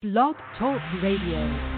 Blog Talk Radio.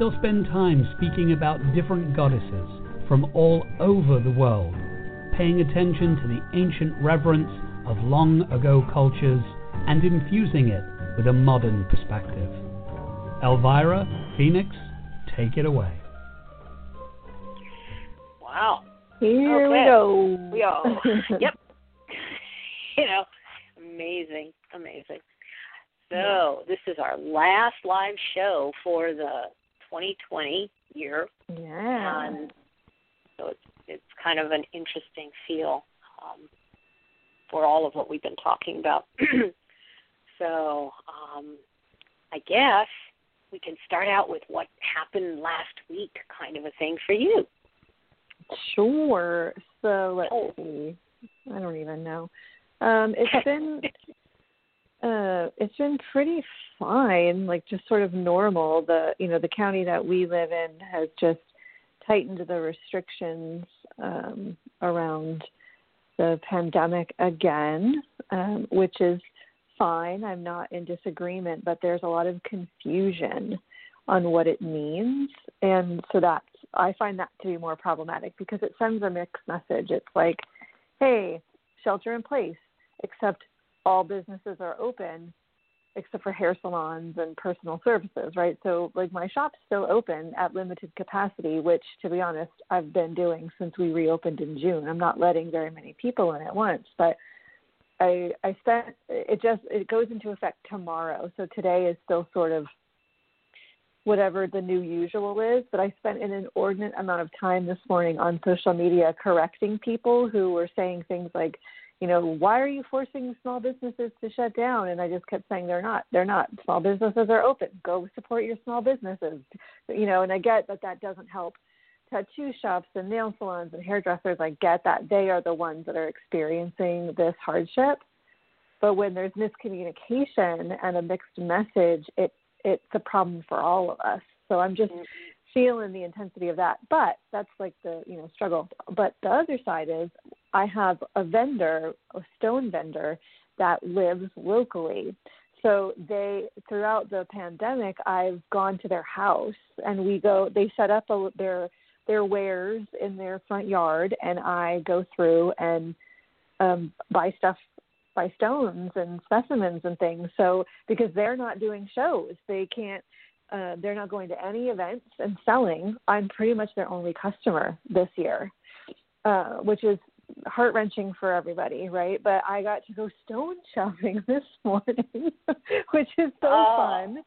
They'll spend time speaking about different goddesses from all over the world, paying attention to the ancient reverence of long ago cultures and infusing it with a modern perspective. Elvyra, Phoenix, take it away. Wow. Here okay. we go. We all. yep. you know, amazing, amazing. So this is our last live show for the 2020 year. Yeah. And so it's it's kind of an interesting feel um, for all of what we've been talking about. so um, I guess we can start out with what happened last week, kind of a thing for you. Sure. So let's Oh. see. I don't even know. Um, it's been uh, it's been pretty fine, like just sort of normal. The you know the county that we live in has just tightened the restrictions um, around the pandemic again, um, which is fine. I'm not in disagreement, but there's a lot of confusion on what it means, and so that's I find that to be more problematic because it sends a mixed message. It's like, hey, shelter in place, except all businesses are open except for hair salons and personal services, right? So like my shop's still open at limited capacity, which to be honest, I've been doing since we reopened in June. I'm not letting very many people in at once, but I I spent it just it goes into effect tomorrow. So today is still sort of whatever the new usual is, but I spent an inordinate amount of time this morning on social media correcting people who were saying things like you know, why are you forcing small businesses to shut down? And I just kept saying they're not. They're not. Small businesses are open. Go support your small businesses. You know, and I get that that doesn't help tattoo shops and nail salons and hairdressers. I get that they are the ones that are experiencing this hardship. But when there's miscommunication and a mixed message, it it's a problem for all of us. So I'm just mm-hmm. feeling the intensity of that. But that's like the you know struggle. But the other side is I have a vendor, a stone vendor that lives locally. So they throughout the pandemic, I've gone to their house and we go. They set up a, their their wares in their front yard, and I go through and um, buy stuff buy stones and specimens and things. So because they're not doing shows, they can't uh, they're not going to any events and selling. I'm pretty much their only customer this year, uh, which is heart wrenching for everybody, right? But I got to go stone shopping this morning, which is so Oh. fun.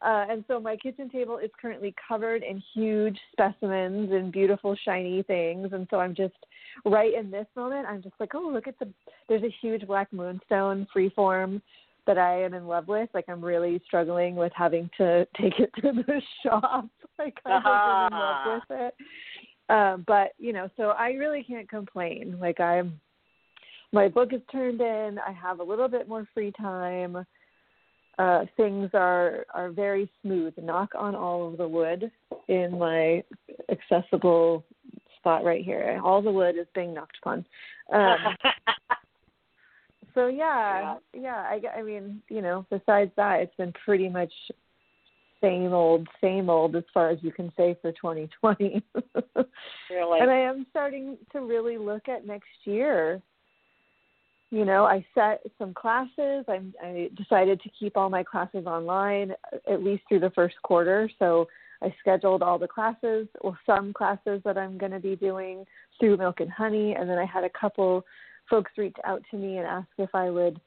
Uh, and so my kitchen table is currently covered in huge specimens and beautiful shiny things. And so I'm just right in this moment. I'm just like, oh, look at the. There's a huge black moonstone freeform that I am in love with. Like I'm really struggling with having to take it to the shop. Like I kind of am in love with it. Um, but you know, so I really can't complain. Like I'm, my book is turned in. I have a little bit more free time. uh, things are are very smooth. Knock on all of the wood in my accessible spot right here. All the wood is being knocked upon. Um, so yeah, yeah. I, I mean, you know, besides that, it's been pretty much same old, same old as far as you can say for 2020. really? And I am starting to really look at next year. You know, I set some classes. I, I decided to keep all my classes online uh, at least through the first quarter. So I scheduled all the classes, or some classes that I'm going to be doing through Milk and Honey, and then I had a couple folks reach out to me and ask if I would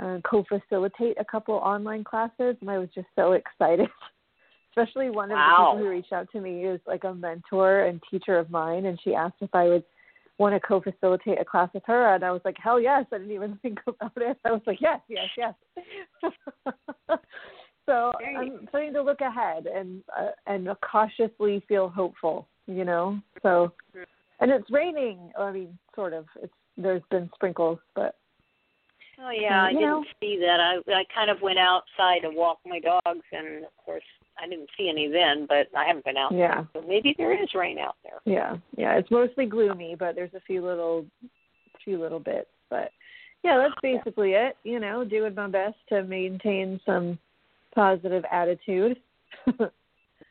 uh, co-facilitate a couple online classes, and I was just so excited. Especially one of wow. the people who reached out to me is like a mentor and teacher of mine, and she asked if I would want to co-facilitate a class with her, and I was like, hell yes! I didn't even think about it. I was like, yes, yes, yes. so I'm starting to look ahead and uh, and cautiously feel hopeful. You know, so and it's raining. I mean, sort of. It's there's been sprinkles, but Oh yeah, I didn't know. see that. I I kind of went outside to walk my dogs, and of course I didn't see any then. But I haven't been out. yeah, So maybe there is rain out there. yeah, yeah. It's mostly gloomy, but there's a few little, few little bits. But yeah, that's basically it. You know, doing my best to maintain some positive attitude.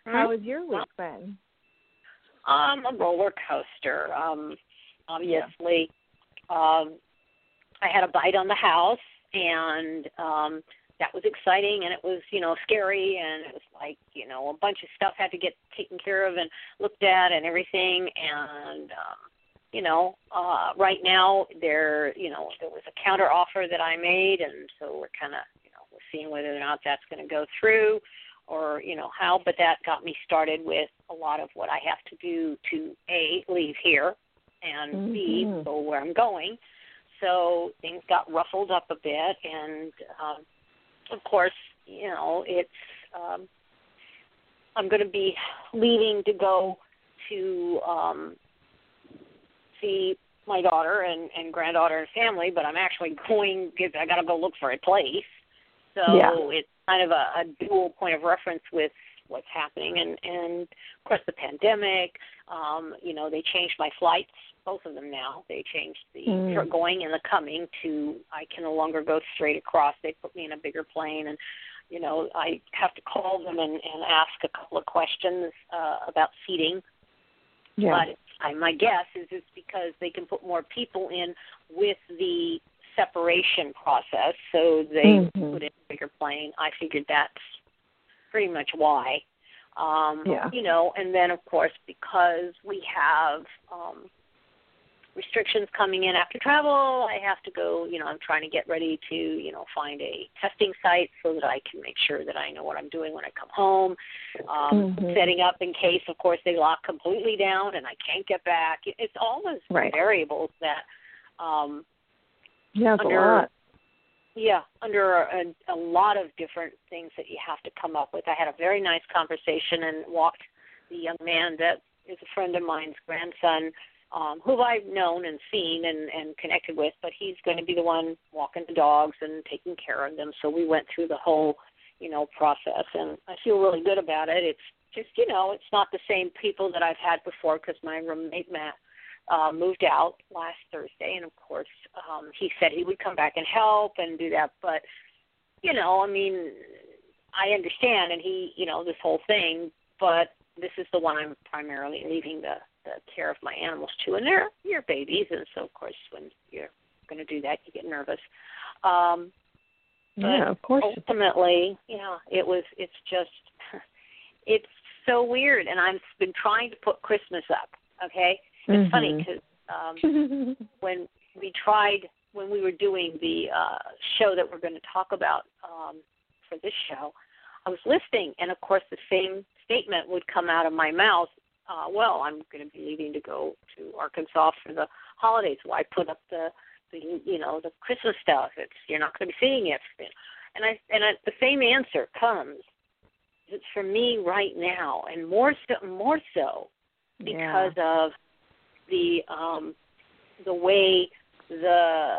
How was your week then? Um, a roller coaster. Um, obviously, um, I had a bite on the house, and um, that was exciting, and it was you know scary, and it was like you know a bunch of stuff had to get taken care of and looked at and everything, and um, you know uh, right now there you know there was a counter offer that I made, and so we're kind of you know we're seeing whether or not that's going to go through or you know how but that got me started with a lot of what i have to do to a leave here and b Mhm. go where i'm going so things got ruffled up a bit and um of course you know it's um i'm going to be leaving to go to um see my daughter and and granddaughter and family but i'm actually going because i got to go look for a place so Yeah. it's kind of a, a dual point of reference with what's happening and and of course the pandemic um you know they changed my flights both of them now they changed the Mm. going and the coming to i can no longer go straight across they put me in a bigger plane and you know i have to call them and and ask a couple of questions uh about seating Yeah. but I, my guess is it's because they can put more people in with the separation process, so they Mhm. put in a bigger plane. I figured that's pretty much why. Um, Yeah. You know, and then of course because we have um, restrictions coming in after travel, I have to go. You know, I'm trying to get ready to you know find a testing site so that I can make sure that I know what I'm doing when I come home. Um, Mhm. Setting up in case, of course, they lock completely down and I can't get back. It's all those Right. variables that um, yeah, it's under- a lot. Yeah, under a, a lot of different things that you have to come up with. I had a very nice conversation and walked the young man that is a friend of mine's grandson, um, who I've known and seen and, and connected with, but he's going to be the one walking the dogs and taking care of them. So we went through the whole, you know, process, and I feel really good about it. It's just, you know, it's not the same people that I've had before because my roommate Matt uh, moved out last Thursday, and of course, um, he said he would come back and help and do that. But you know, I mean, I understand, and he, you know, this whole thing. But this is the one I'm primarily leaving the the care of my animals to, and they're your babies, and so of course, when you're going to do that, you get nervous. Um, Yeah, of course. ultimately, yeah, it was. It's just, it's so weird, and I've been trying to put Christmas up. Okay, it's funny Mhm. because um, when we tried when we were doing the uh, show that we're going to talk about um, for this show, I was listening, and of course, the same statement would come out of my mouth. Uh, well, I'm going to be leaving to go to Arkansas for the holidays. Why put up the, the you know the Christmas stuff? It's you're not going to be seeing it. And I and I, the same answer comes. It's for me right now, and more so more so yeah. because of the um the way the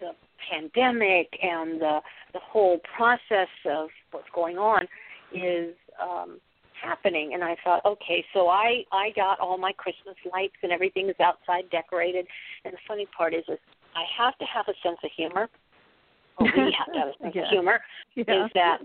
the pandemic and the the whole process of what's going on is um happening and I thought, okay, so I I got all my Christmas lights and everything is outside decorated and the funny part is is I have to have a sense of humor. Or we have to have a sense yeah. of humor. Yeah. Is that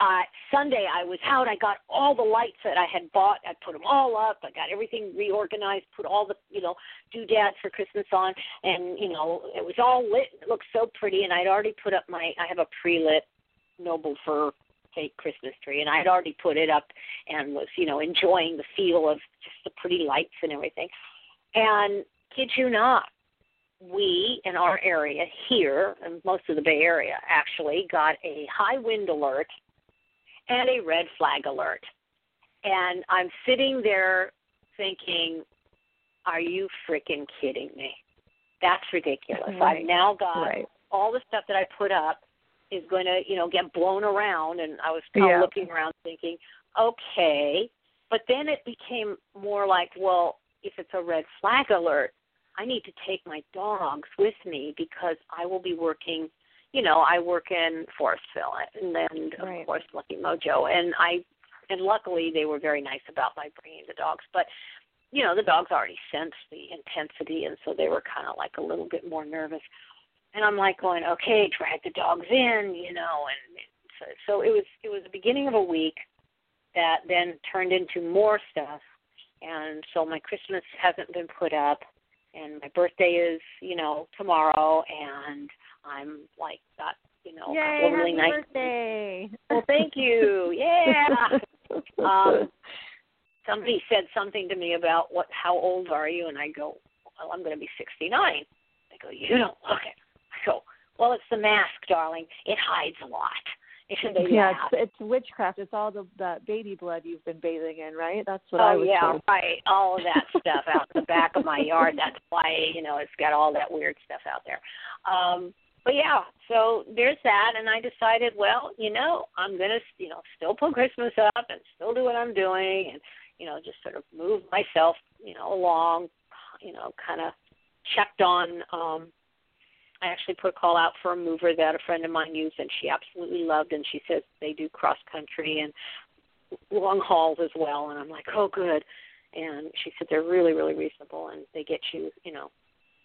uh Sunday I was out, I got all the lights that I had bought, I put them all up, I got everything reorganized, put all the, you know, doodads for Christmas on. And, you know, it was all lit, it looked so pretty. And I'd already put up my I have a pre lit noble fir fake Christmas tree. And I'd already put it up and was, you know, enjoying the feel of just the pretty lights and everything. And kid you not, we in our area here, and most of the Bay Area actually, got a high wind alert and a red flag alert. And I'm sitting there thinking, are you freaking kidding me? That's ridiculous. Right. I've now got Right. all the stuff that I put up is going to, you know, get blown around. And I was kind Yeah. of looking around thinking, okay. But then it became more like, well, if it's a red flag alert, I need to take my dogs with me because I will be working. You know, I work in Forestville, and then of Right. course Lucky Mojo, and I, and luckily they were very nice about my bringing the dogs. But you know, the dogs already sensed the intensity, and so they were kind of like a little bit more nervous. And I'm like going, okay, drag the dogs in, you know, and so, so it was it was the beginning of a week that then turned into more stuff, and so my Christmas hasn't been put up, and my birthday is you know tomorrow, and I'm like got you know Yay, really happy nice. birthday. Well, thank you. Yeah. Um, somebody said something to me about what how old are you and I go, Well, I'm gonna be sixty nine. They go, You don't look it. I go, Well it's the mask, darling. It hides a lot. Yeah, laugh. it's, it's witchcraft. It's all the that baby blood you've been bathing in, right? That's what I was. Oh yeah, told. right. All of that stuff out in the back of my yard. That's why, you know, it's got all that weird stuff out there. Um but yeah, so there's that and I decided, well, you know, I'm gonna you know, still put Christmas up and still do what I'm doing and, you know, just sort of move myself, you know, along, you know, kinda checked on um I actually put a call out for a mover that a friend of mine used and she absolutely loved and she says they do cross country and long hauls as well and I'm like, Oh good. And she said they're really, really reasonable and they get you, you know,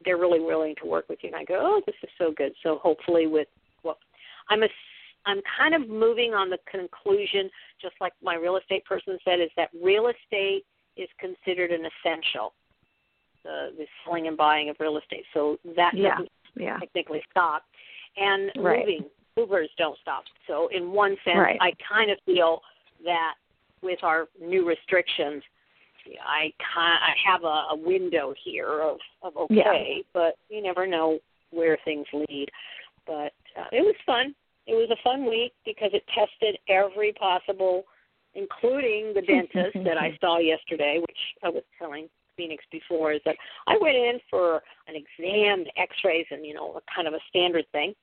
they're really willing to work with you and I go, Oh, this is so good. So hopefully with what I'm a I'm kind of moving on the conclusion, just like my real estate person said, is that real estate is considered an essential. The the selling and buying of real estate. So that Yeah. doesn't Yeah. technically stop. And Right. moving, movers don't stop. So in one sense, Right. I kind of feel that with our new restrictions, I I have a, a window here of of okay, but you never know where things lead. But uh, it was fun. It was a fun week because it tested every possible, including the dentist that I saw yesterday, which I was telling Phoenix before, is that I went in for an exam, X-rays, and you know, a kind of a standard thing.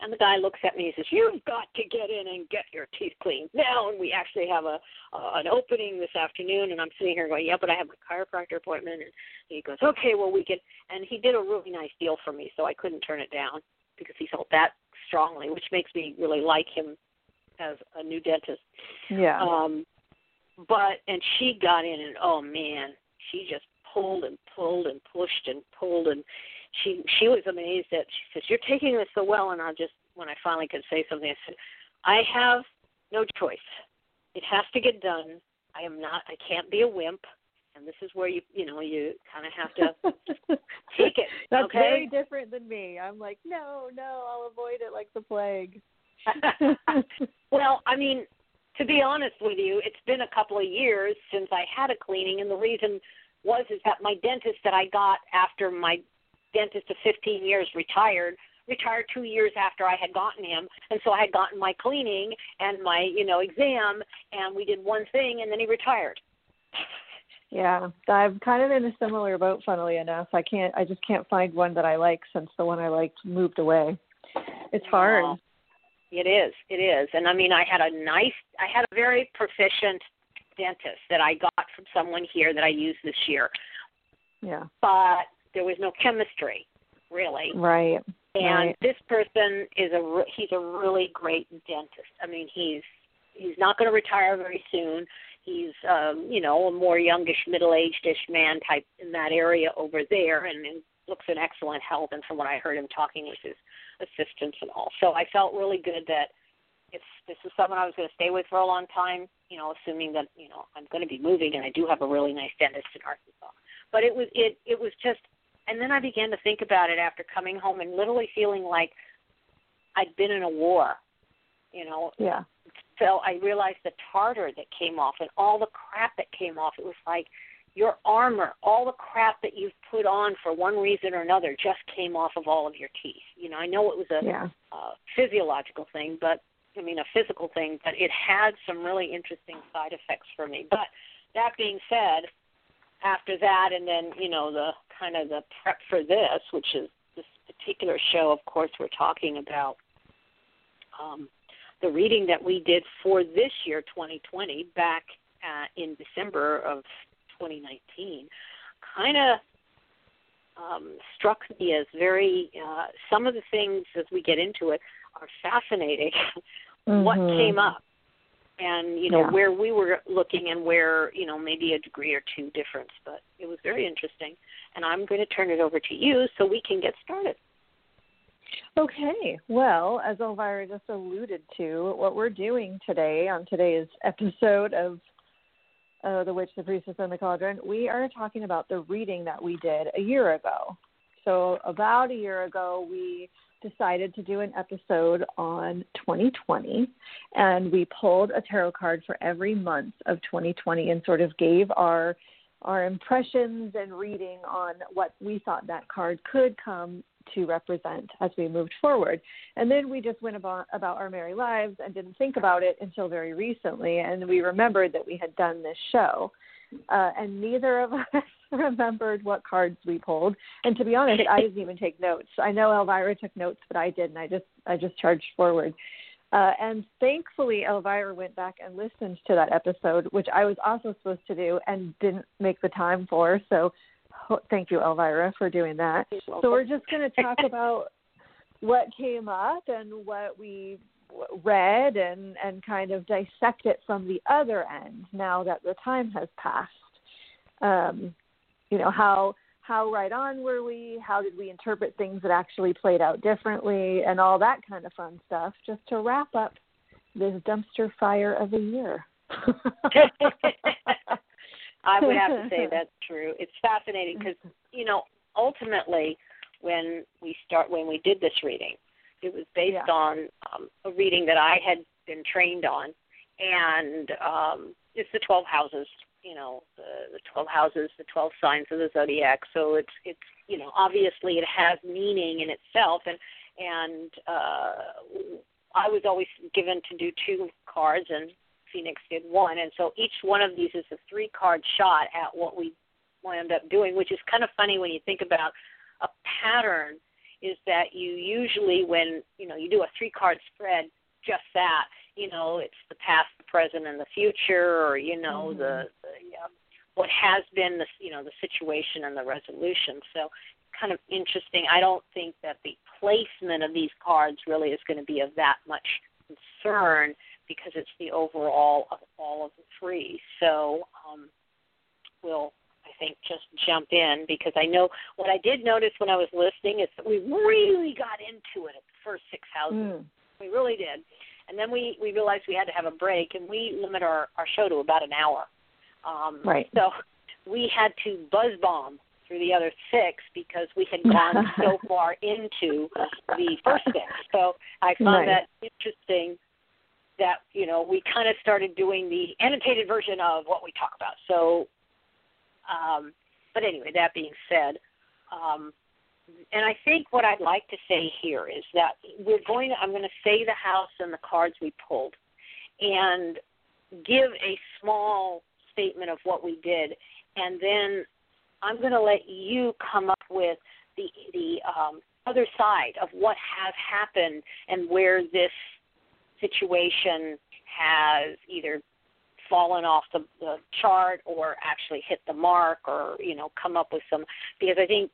And the guy looks at me and says, "You've got to get in and get your teeth cleaned now." And we actually have a uh, an opening this afternoon. And I'm sitting here going, "Yeah, but I have my chiropractor appointment." And he goes, "Okay, well we can." And he did a really nice deal for me, so I couldn't turn it down because he felt that strongly, which makes me really like him as a new dentist. Yeah. Um, but and she got in and oh man, she just pulled and pulled and pushed and pulled and she she was amazed that she says you're taking this so well and I just when I finally could say something I said I have no choice. It has to get done. I am not. I can't be a wimp. And this is where you you know you kind of have to take it. That's okay? very different than me. I'm like, no, no, I'll avoid it like the plague. well, I mean, to be honest with you, it's been a couple of years since I had a cleaning, and the reason was is that my dentist that I got after my dentist of 15 years retired retired two years after I had gotten him, and so I had gotten my cleaning and my you know exam, and we did one thing, and then he retired. Yeah, I'm kind of in a similar boat. Funnily enough, I can't. I just can't find one that I like since the one I liked moved away. It's hard. It is. It is. And I mean, I had a nice, I had a very proficient dentist that I got from someone here that I used this year, Yeah. but there was no chemistry, really. Right. And Right. this person is a he's a really great dentist. I mean, he's he's not going to retire very soon. He's um, you know a more youngish, middle-aged-ish man type in that area over there, and, and looks in excellent health. And from what I heard him talking with his assistants and all, so I felt really good that if this is someone I was going to stay with for a long time, you know, assuming that you know I'm going to be moving, and I do have a really nice dentist in Arkansas. But it was it it was just, and then I began to think about it after coming home and literally feeling like I'd been in a war, you know. Yeah. So I realized the tartar that came off and all the crap that came off. It was like your armor, all the crap that you've put on for one reason or another, just came off of all of your teeth. You know, I know it was a Yeah. uh, physiological thing, but I mean a physical thing, but it had some really interesting side effects for me. But that being said, after that, and then you know the kind of the prep for this, which is this particular show, of course, we're talking about um, the reading that we did for this year, 2020, back uh, in December of 2019, kind of um, struck me as very. Uh, some of the things as we get into it are fascinating. what Mhm. came up, and you know Yeah. where we were looking, and where you know maybe a degree or two difference. But it was very interesting, and I'm going to turn it over to you so we can get started. Okay. Well, as Elvyra just alluded to, what we're doing today on today's episode of uh, The Witch, the Priestess, and the Cauldron, we are talking about the reading that we did a year ago. So, about a year ago, we decided to do an episode on 2020, and we pulled a tarot card for every month of 2020 and sort of gave our our impressions and reading on what we thought that card could come to represent as we moved forward. And then we just went about, about our merry lives and didn't think about it until very recently. And we remembered that we had done this show. Uh, and neither of us remembered what cards we pulled. And to be honest, I didn't even take notes. I know Elvyra took notes, but I didn't. I just I just charged forward. Uh, and thankfully, Elvyra went back and listened to that episode, which I was also supposed to do and didn't make the time for. So, ho- thank you, Elvyra, for doing that. So we're just going to talk about what came up and what we read and and kind of dissect it from the other end now that the time has passed. Um, you know how how right on were we? How did we interpret things that actually played out differently, and all that kind of fun stuff, just to wrap up this dumpster fire of a year. I would have to say that's true. It's fascinating because you know ultimately when we start when we did this reading, it was based Yeah. on um, a reading that I had been trained on, and um, it's the twelve houses. You know, the, the twelve houses, the twelve signs of the zodiac. So it's it's you know obviously it has meaning in itself, and and uh, I was always given to do two cards, and Phoenix did one, and so each one of these is a three card shot at what we wound up doing, which is kind of funny when you think about a pattern. Is that you usually when you know you do a three card spread, just that you know it's the past, the present, and the future, or you know Mhm. the, the um, what has been the you know the situation and the resolution. So kind of interesting. I don't think that the placement of these cards really is going to be of that much concern because it's the overall of all of the three. So um, we'll, think, just jump in because I know what I did notice when I was listening is that we really got into it at the first six houses. Mm. We really did. And then we, we realized we had to have a break, and we limit our, our show to about an hour. Um, Right. So we had to buzz bomb through the other six because we had gone so far into the first six. So I found Nice. that interesting that, you know, we kind of started doing the annotated version of what we talk about. So, um, but anyway, that being said, um, and I think what I'd like to say here is that we're going to, I'm going to say the house and the cards we pulled and give a small statement of what we did. And then I'm going to let you come up with the, the um, other side of what has happened and where this situation has either fallen off the, the chart or actually hit the mark or, you know, come up with some, because I think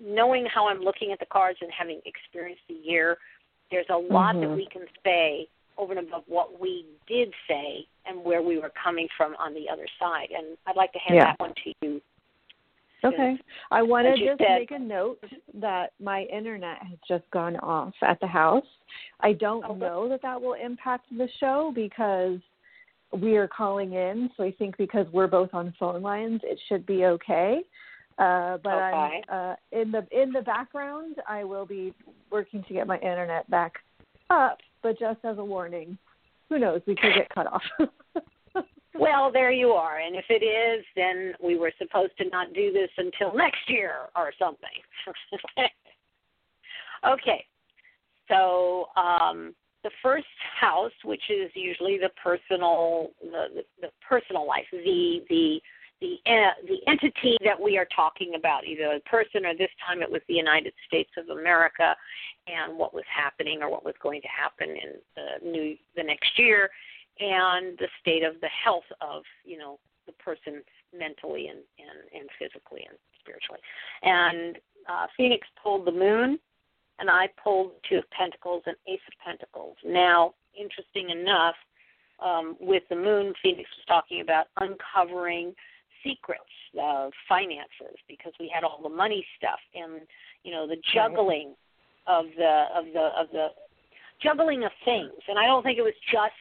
knowing how I'm looking at the cards and having experienced the year, there's a lot Mhm. that we can say over and above what we did say and where we were coming from on the other side. And I'd like to hand Yeah. that one to you. Okay. I want to just said- make a note that my internet has just gone off at the house. I don't Okay. know that that will impact the show because we are calling in. So I think because we're both on phone lines, it should be okay. Uh, but Okay. I'm uh, in the in the background. I will be working to get my internet back up. But just as a warning, who knows? We could get cut off. Well, there you are. And if it is, then we were supposed to not do this until next year or something. okay. So um, the first house, which is usually the personal, the, the, the personal life, the the the uh, the entity that we are talking about, either a person or this time it was the United States of America, and what was happening or what was going to happen in the new the next year, and the state of the health of you know the person mentally and and, and physically and spiritually. And uh, Phoenix pulled the moon, and I pulled Two of Pentacles and Ace of Pentacles. Now, interesting enough, um, with the moon, Phoenix was talking about uncovering secrets of finances because we had all the money stuff and you know the juggling of the of the of the juggling of things. And I don't think it was just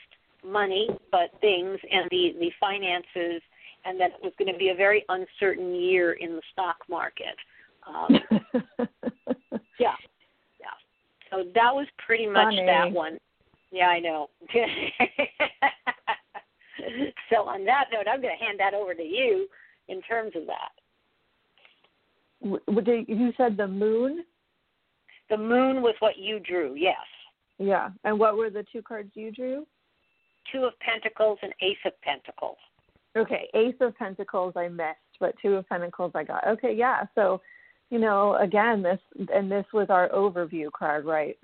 money, but things and the the finances, and that it was going to be a very uncertain year in the stock market. Um, yeah, yeah. So that was pretty much Funny. that one. Yeah, I know. so on that note, I'm going to hand that over to you in terms of that. W- w- did- you said the moon. The moon was what you drew, yes. Yeah. And what were the two cards you drew? Two of Pentacles and Ace of Pentacles. Okay, Ace of Pentacles I missed, but Two of Pentacles I got. Okay, yeah. So, you know, again, this and this was our overview card, right?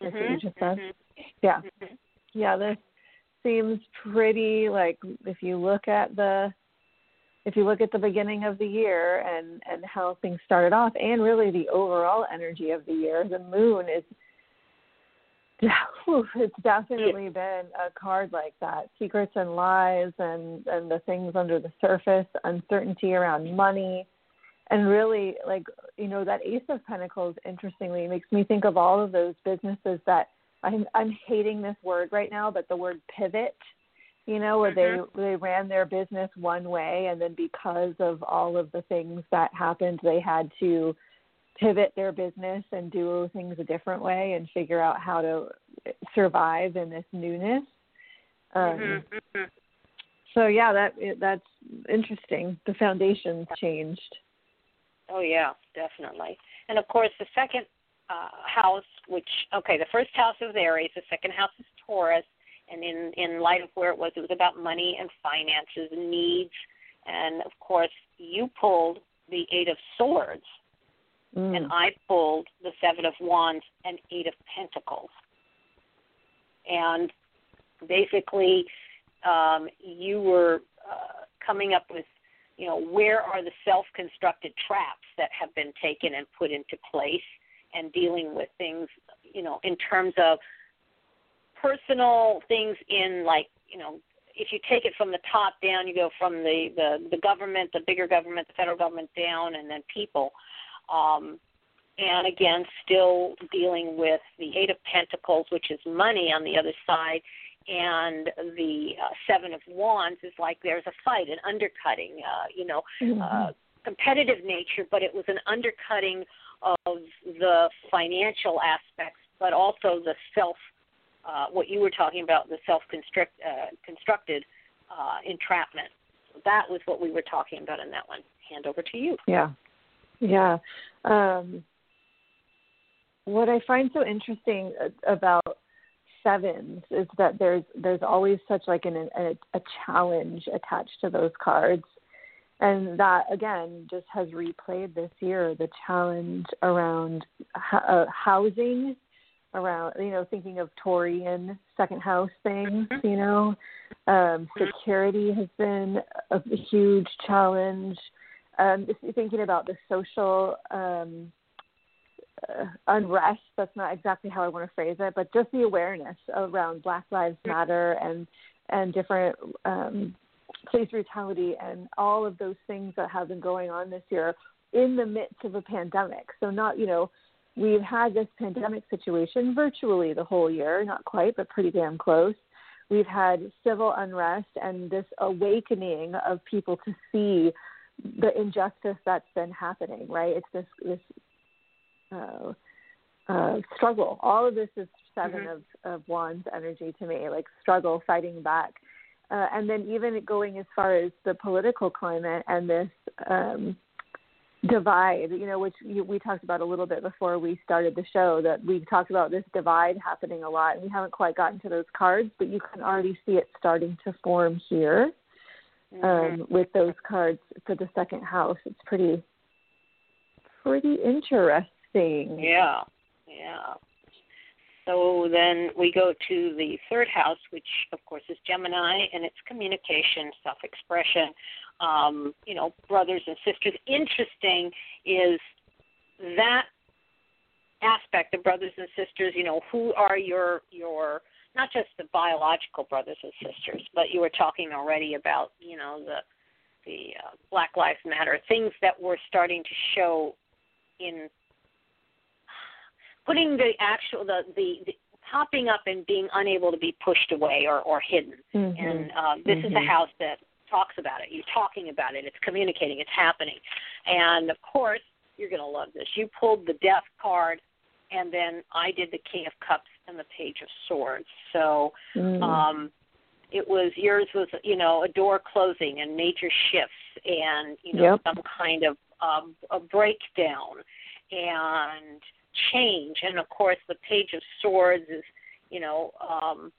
That's what you just said. mhm, Yeah, mhm. yeah. This seems pretty like if you look at the if you look at the beginning of the year and and how things started off, and really the overall energy of the year, the moon is. whew, It's definitely been a card like that. Secrets and lies and and the things under the surface, uncertainty around money, and really like you know that Ace of Pentacles. Interestingly, makes me think of all of those businesses that I'm I'm hating this word right now, but the word pivot. You know, where Mhm. they they ran their business one way, and then because of all of the things that happened, they had to pivot their business and do things a different way and figure out how to survive in this newness. Um, Mhm, mhm. So yeah, that that's interesting. The foundation's changed. Oh yeah, definitely. And of course, the second uh, house, which okay, the first house is Aries, the second house is Taurus, and in in light of where it was, it was about money and finances and needs. And of course, you pulled the Eight of Swords, Mm. and I pulled the Seven of Wands and Eight of Pentacles. And basically, um, you were uh, coming up with, you know, where are the self-constructed traps that have been taken and put into place, and dealing with things, you know, in terms of personal things in like, you know, if you take it from the top down, you go from the the, the government, the bigger government, the federal government down, and then people. Um, and again, still dealing with the Eight of Pentacles, which is money on the other side, and the uh, Seven of Wands is like there's a fight, an undercutting, uh, you know, uh, competitive nature, but it was an undercutting of the financial aspects, but also the self, uh, what you were talking about, the self-construct uh, constructed uh, entrapment. That was what we were talking about in that one. Hand over to you. Yeah, yeah. Um, what I find so interesting about sevens is that there's there's always such like an, a, a challenge attached to those cards, and that again just has replayed this year the challenge around uh, housing, around you know thinking of Taurian second house things, you know, um, security has been a huge challenge. Um, thinking about the social um, uh, unrest. That's not exactly how I want to phrase it, but just the awareness around Black Lives Matter and and different um, police brutality and all of those things that have been going on this year in the midst of a pandemic. So not you know we've had this pandemic situation virtually the whole year, not quite, but pretty damn close. We've had civil unrest and this awakening of people to see the injustice that's been happening, right? It's this this uh, uh, struggle. All of this is 7 mm-hmm. of, of wands energy to me, like struggle, fighting back. Uh, and then even going as far as the political climate and this um, divide, you know, which we talked about a little bit before we started the show, that we talked about this divide happening a lot, and we haven't quite gotten to those cards, but you can already see it starting to form here um, mm-hmm. um, with those cards for the second house. It's pretty, pretty interesting. Yeah, yeah. So then we go to the third house, which of course is Gemini, and it's communication, self-expression, um, you know, brothers and sisters. Interesting is that aspect of brothers and sisters. You know, who are your your not just the biological brothers and sisters, but you were talking already about you know the the uh, Black Lives Matter things that were starting to show in putting the actual the the, the popping up and being unable to be pushed away or or hidden. Mm-hmm. And uh, this mm-hmm. is a house that talks about it. You're talking about it. It's communicating. It's happening. And of course, you're going to love this. You pulled the Death card, and then I did the King of Cups and the Page of Swords. So. Mm. um it was yours was you know a door closing and major shifts and you know yep. some kind of um, a breakdown and change. And of course, the Page of Swords is, you know, um,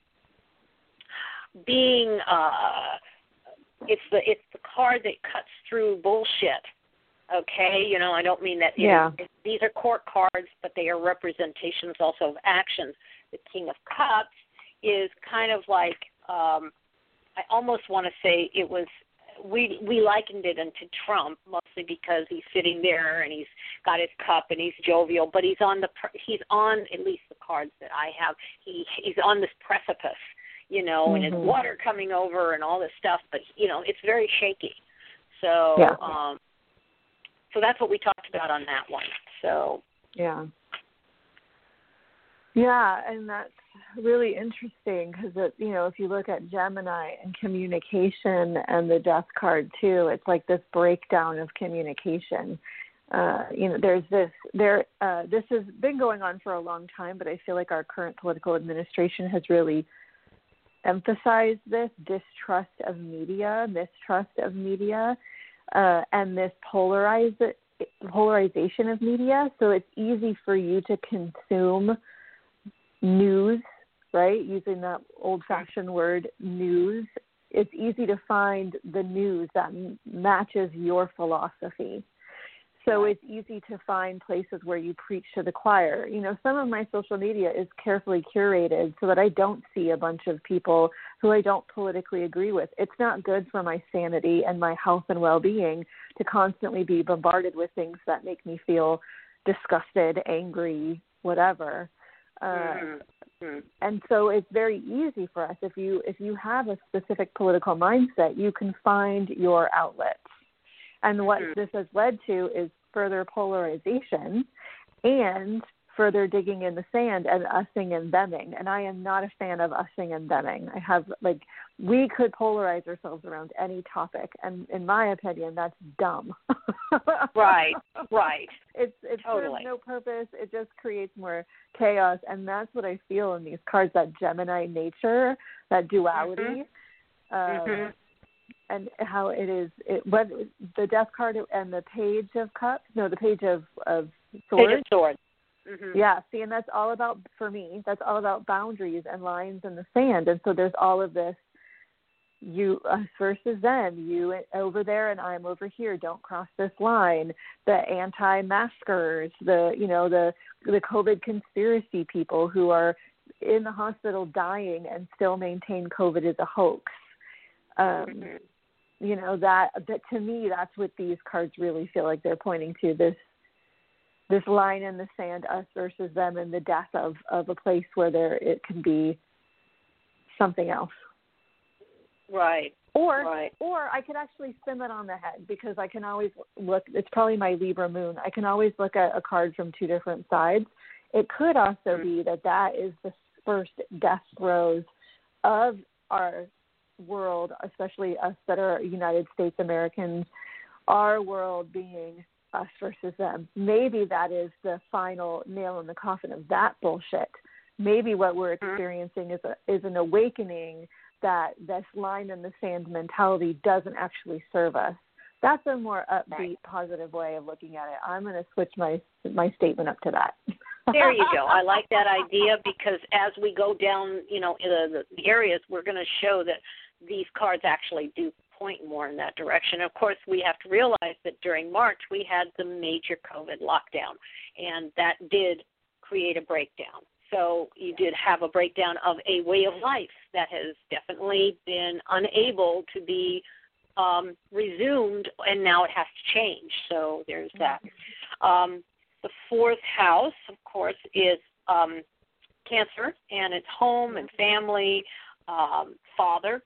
being uh, it's the it's the card that cuts through bullshit. Okay, you know, I don't mean that. Yeah. It, these are court cards, but they are representations also of actions. The King of Cups is kind of like um, I almost want to say it was we we likened it into Trump mostly because he's sitting there and he's got his cup and he's jovial, but he's on the he's on at least the cards that I have. He he's on this precipice, you know, mm-hmm. and his water coming over and all this stuff, but you know it's very shaky. So yeah. um, so that's what we talked about on that one. So yeah, yeah, and that's really interesting because it, you know if you look at Gemini and communication and the death card too, it's like this breakdown of communication. Uh, you know, there's this there. Uh, this has been going on for a long time, but I feel like our current political administration has really emphasized this distrust of media, mistrust of media, uh, and this polarize polarization of media. So it's easy for you to consume news right? Using that old fashioned word news, it's easy to find the news that m- matches your philosophy. So it's easy to find places where you preach to the choir. You know, some of my social media is carefully curated so that I don't see a bunch of people who I don't politically agree with. It's not good for my sanity and my health and well being to constantly be bombarded with things that make me feel disgusted, angry, whatever. Uh, mm-hmm. Mm-hmm. And so it's very easy for us if you if you have a specific political mindset, you can find your outlets. And what mm-hmm. this has led to is further polarization and further digging in the sand and using and theming. And I am not a fan of using and theming. I have like we could polarize ourselves around any topic, and in my opinion, that's dumb. right, right. It's it totally. serves no purpose. It just creates more chaos, and that's what I feel in these cards. That Gemini nature, that duality. Mm-hmm. Um, mm-hmm. And how it is, it what the Death card and the Page of Cups, no, the Page of of Swords. Page of Swords Mm-hmm. Yeah, see, and that's all about for me. That's all about boundaries and lines in the sand. And so there's all of this you us versus them, you over there and I'm over here. Don't cross this line. The anti-maskers, the you know the the COVID conspiracy people who are in the hospital dying and still maintain COVID is a hoax. Um, mm-hmm. You know that that to me that's what these cards really feel like they're pointing to this this line in the sand, us versus them, and the death of of a place where there it can be something else. Right. Or right. or I could actually spin that on the head because I can always look. It's probably my Libra moon. I can always look at a card from two different sides. It could also mm-hmm. be that that is the first death throes of our world, especially us that are United States Americans, our world being us versus them. Maybe that is the final nail in the coffin of that bullshit. Maybe what we're mm-hmm. experiencing is a, is an awakening that this line in the sand mentality doesn't actually serve us. That's a more upbeat, right. positive way of looking at it. I'm going to switch my my statement up to that. there you go. I like that idea because as we go down, you know, the, the areas, we're going to show that these cards actually do point more in that direction. Of course, we have to realize that during March we had the major COVID lockdown, and that did create a breakdown. So you did have a breakdown of a way of life that has definitely been unable to be um, resumed, and now it has to change. So there's that. Um, the fourth house, of course, is um, Cancer, and it's home and family, um, father,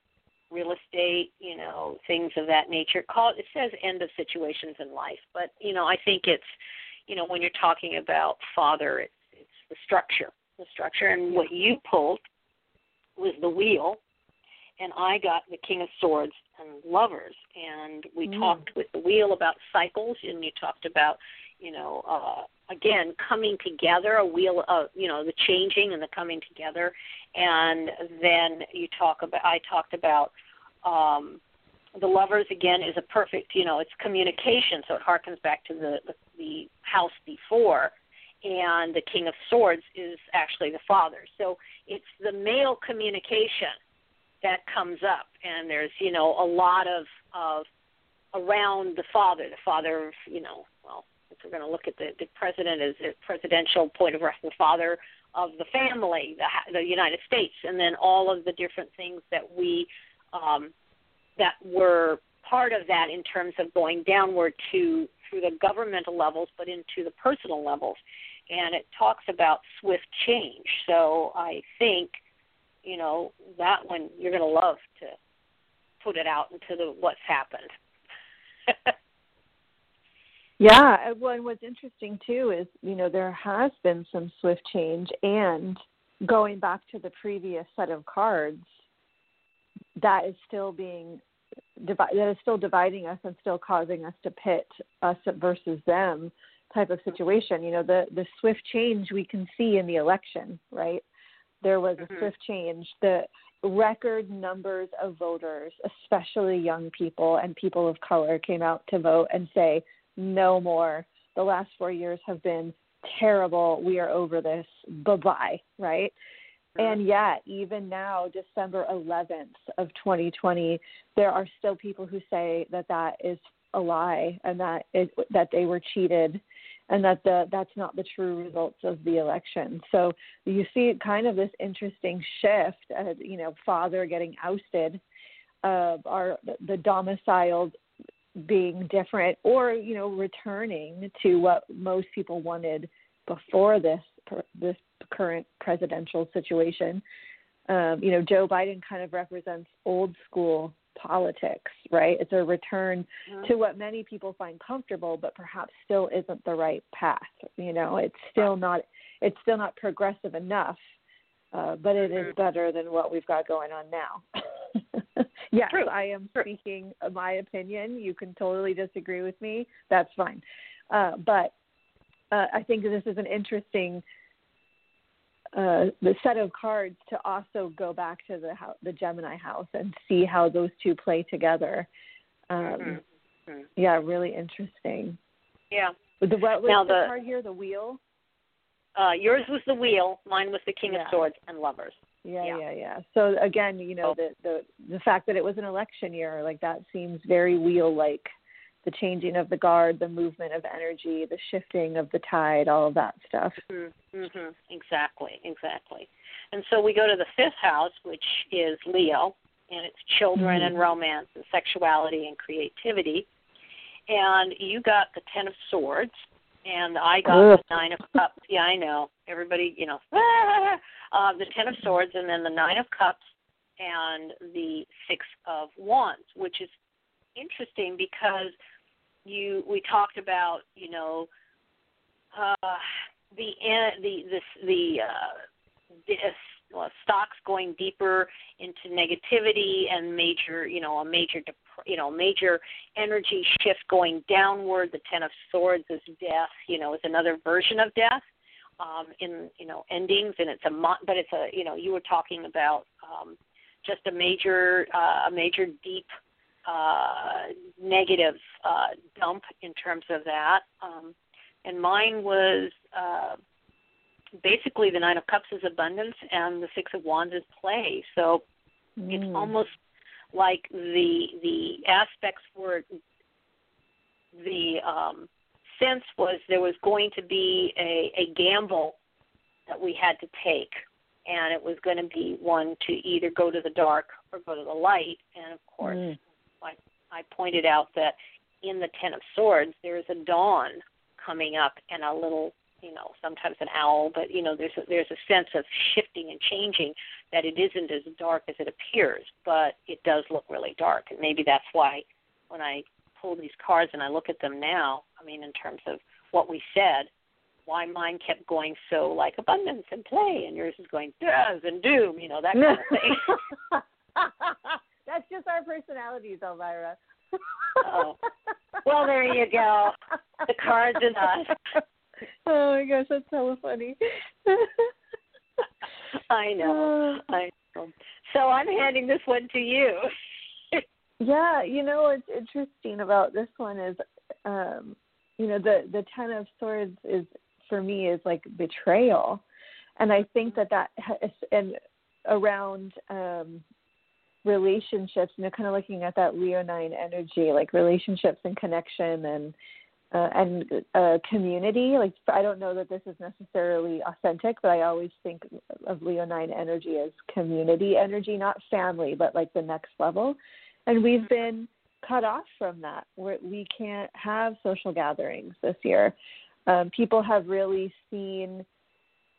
real estate, you know, things of that nature. Call it, it says end of situations in life, but you know, I think it's, you know, when you're talking about father, it's it's the structure, the structure, and what you pulled was the wheel, and I got the King of Swords and Lovers, and we mm. talked with the wheel about cycles, and you talked about, you know, uh, again coming together, a wheel of, you know, the changing and the coming together, and then you talk about, I talked about. Um, the lovers again is a perfect you know it's communication so it harkens back to the, the the house before. And the king of swords is actually the father. So it's the male communication that comes up. And there's you know a lot of of around the father the father of you know well if we're going to look at the the president as a presidential point of reference the father of the family the the united states and then all of the different things that we um that were part of that in terms of going downward to through the governmental levels but into the personal levels and it talks about swift change so i think you know that one you're going to love to put it out into the what's happened. yeah, well, and what's interesting too is you know there has been some swift change, and going back to the previous set of cards, that is still being that is still dividing us and still causing us to pit us versus them type of situation. You know, the the swift change we can see in the election, right? there was mm-hmm. a swift change. The record numbers of voters, especially young people and people of color, came out to vote and say, no more. The last four years have been terrible. We are over this. Bye bye, right? And yet, even now, December 11th of 2020, there are still people who say that that is a lie and that it, that they were cheated and that the, that's not the true results of the election. So you see kind of this interesting shift, uh, you know, father getting ousted, uh, our the domiciled being different, or you know, returning to what most people wanted before this this current presidential situation. Um, you know, Joe Biden kind of represents old school politics, right? It's a return to what many people find comfortable, but perhaps still isn't the right path. You know, it's still not it's still not progressive enough, uh, but it is better than what we've got going on now. yes, True. I am speaking my opinion. You can totally disagree with me. That's fine. Uh, but uh, I think this is an interesting uh, the set of cards to also go back to the the Gemini house and see how those two play together. Um, mm-hmm. mm-hmm. Yeah, really interesting. Yeah. The, what was now the, the card here? The wheel. Uh, yours was the wheel. Mine was the King yeah. of Swords and Lovers. Yeah, yeah, yeah, yeah. So again, you know, the the the fact that it was an election year, like that seems very wheel like the changing of the guard, the movement of energy, the shifting of the tide, all of that stuff. Mm-hmm. Mm-hmm. Exactly, exactly. And so we go to the fifth house, which is Leo, and it's children mm-hmm. and romance and sexuality and creativity. And you got the Ten of Swords, and I got Ugh. the nine of cups. Yeah, I know. Everybody, you know, uh, the ten of swords, and then the nine of cups, and the six of wands, which is interesting because you we talked about you know uh, the the this the uh, this well, stocks going deeper into negativity and major, you know, a major, you know, major energy shift going downward. The Ten of Swords is death, you know, is another version of death um, in, you know, endings, and it's a, but it's a, you know, you were talking about um, just a major, uh, a major deep uh, negative uh, dump in terms of that. Um, and mine was. Uh, basically the nine of cups is abundance and the six of wands is play so mm. it's almost like the the aspects were the um sense was there was going to be a a gamble that we had to take and it was going to be one to either go to the dark or go to the light and of course mm. I, I pointed out that in the ten of swords there is a dawn coming up and a little you know sometimes an owl but you know there's a, there's a sense of shifting and changing that it isn't as dark as it appears but it does look really dark. And maybe that's why when i pull these cards and i look at them now i mean in terms of what we said why mine kept going so like abundance and play and yours is going does and doom you know that kind of thing that's just our personalities Elvyra oh. Well, there you go. The cards and us. oh my gosh, that's so funny. I know. I know. So I'm handing this one to you. yeah, you know what's interesting about this one is um you know the the 10 of swords is for me is like betrayal. And I think that that has, and around um relationships, you know, kind of looking at that Leonine energy, like relationships and connection and uh, and uh, community. Like I don't know that this is necessarily authentic, but I always think of Leonine energy as community energy, not family, but like the next level. And we've mm-hmm. been cut off from that. Where we can't have social gatherings this year. Um, people have really seen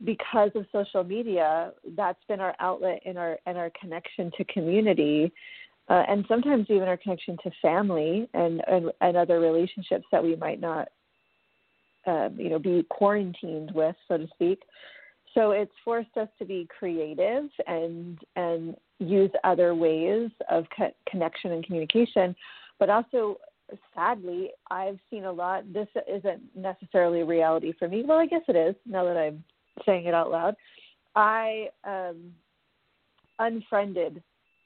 because of social media. That's been our outlet in our and our connection to community uh, and sometimes even our connection to family and, and, and other relationships that we might not, uh, you know, be quarantined with, so to speak. So it's forced us to be creative and and use other ways of co- connection and communication, but also sadly, I've seen a lot. This isn't necessarily reality for me. Well, I guess it is now that I'm saying it out loud. I um, unfriended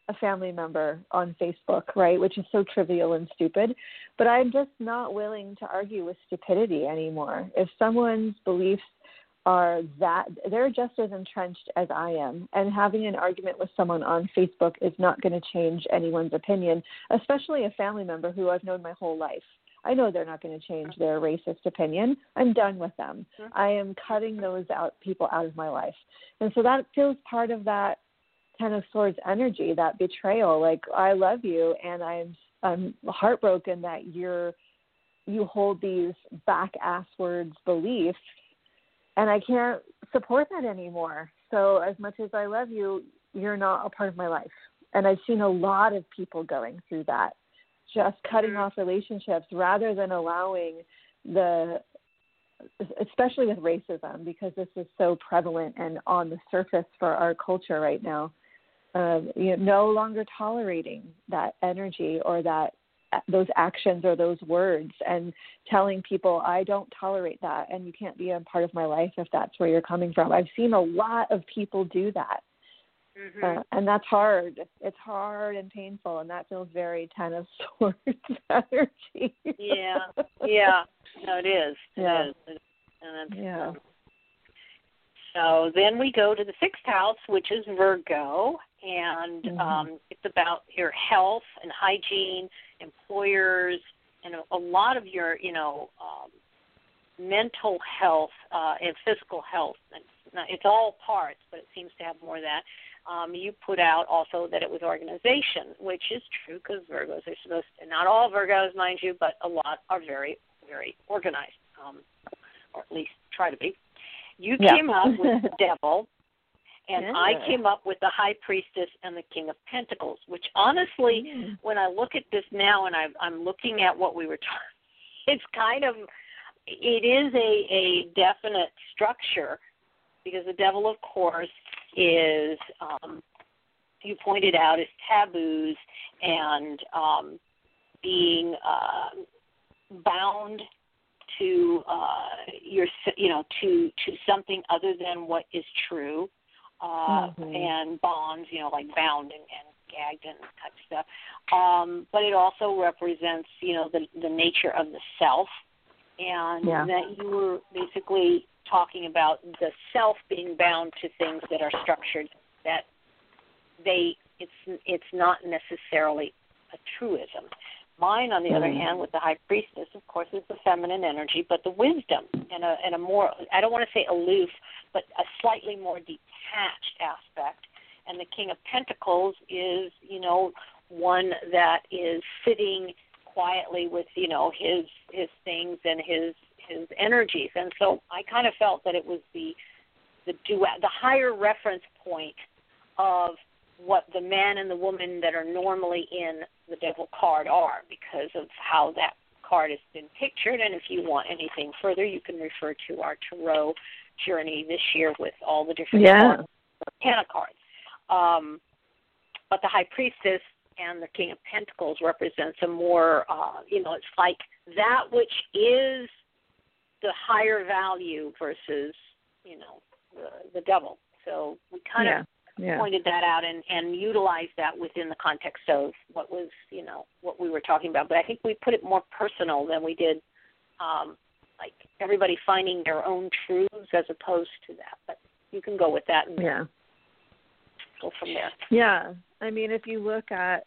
a family member on Facebook, right, which is so trivial and stupid. But I'm just not willing to argue with stupidity anymore. If someone's beliefs are that they're just as entrenched as I am, and having an argument with someone on Facebook is not going to change anyone's opinion, especially a family member who I've known my whole life. I know they're not going to change their racist opinion. I'm done with them. Mm-hmm. I am cutting those out people out of my life. And so that feels part of that Ten of Swords energy, that betrayal. Like I love you, and I'm I'm heartbroken that you're you hold these back ass words beliefs, and I can't support that anymore. So as much as I love you, you're not a part of my life. And I've seen a lot of people going through that, just cutting mm-hmm. off relationships rather than allowing the especially with racism because this is so prevalent and on the surface for our culture right now uh, you know, no longer tolerating that energy or that those actions or those words and telling people I don't tolerate that and you can't be a part of my life if that's where you're coming from. I've seen a lot of people do that. Mm-hmm. Uh, and that's hard. It's hard and painful, and that feels very Ten of Swords energy. yeah, yeah, no, it is. It yeah. is. And yeah. Um, so then we go to the sixth house, which is Virgo, and mm-hmm. um, it's about your health and hygiene, employers, and a, a lot of your, you know, um, mental health uh, and physical health. It's, not, it's all parts, but it seems to have more of that. Um, you put out also that it was organization, which is true because Virgos are supposed to, not all Virgos, mind you, but a lot are very, very organized. Um, or at least try to be. You Yeah. came up with the devil, and I came up with the high priestess and the king of pentacles. Which honestly, Mm. when I look at this now, and I, I'm looking at what we were talking, it's kind of it is a a definite structure because the devil, of course, is um, you pointed out is taboos and um, being uh, bound to uh, your you know to to something other than what is true uh, Mhm. and bonds you know like bound and, and gagged and type stuff um, but it also represents you know the the nature of the self and Yeah. that you were basically talking about the self being bound to things that are structured that they it's it's not necessarily a truism. Mine, on the other Mhm. hand, with the high priestess, of course, is the feminine energy, but the wisdom and a and a more I don't want to say aloof, but a slightly more detached aspect. And the King of Pentacles is, you know, one that is sitting quietly with, you know, his his things and his his energies. And so I kind of felt that it was the the dual the higher reference point of what the man and the woman that are normally in the devil card are because of how that card has been pictured and if you want anything further you can refer to our tarot journey this year with all the different Yeah. cards, Arcana cards um, but the high priestess and the king of pentacles represents a more uh, you know it's like that which is the higher value versus you know the the devil so we kind yeah. of Yeah. pointed that out and and utilized that within the context of what was you know what we were talking about but i think we put it more personal than we did um like everybody finding their own truths as opposed to that but you can go with that and Yeah. go from there Yeah. I mean, if you look at,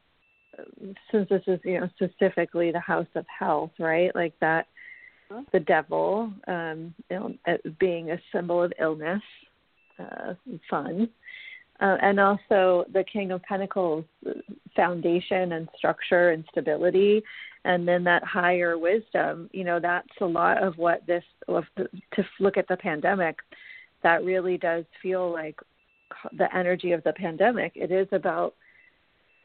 since this is, you know, specifically the house of health, right? Like that, The devil um, il- uh, being a symbol of illness, uh, fun. Uh, and also the King of Pentacles, uh, foundation and structure and stability, and then that higher wisdom. You know, that's a lot of what this. of the- To look at the pandemic, that really does feel like the energy of the pandemic. It is about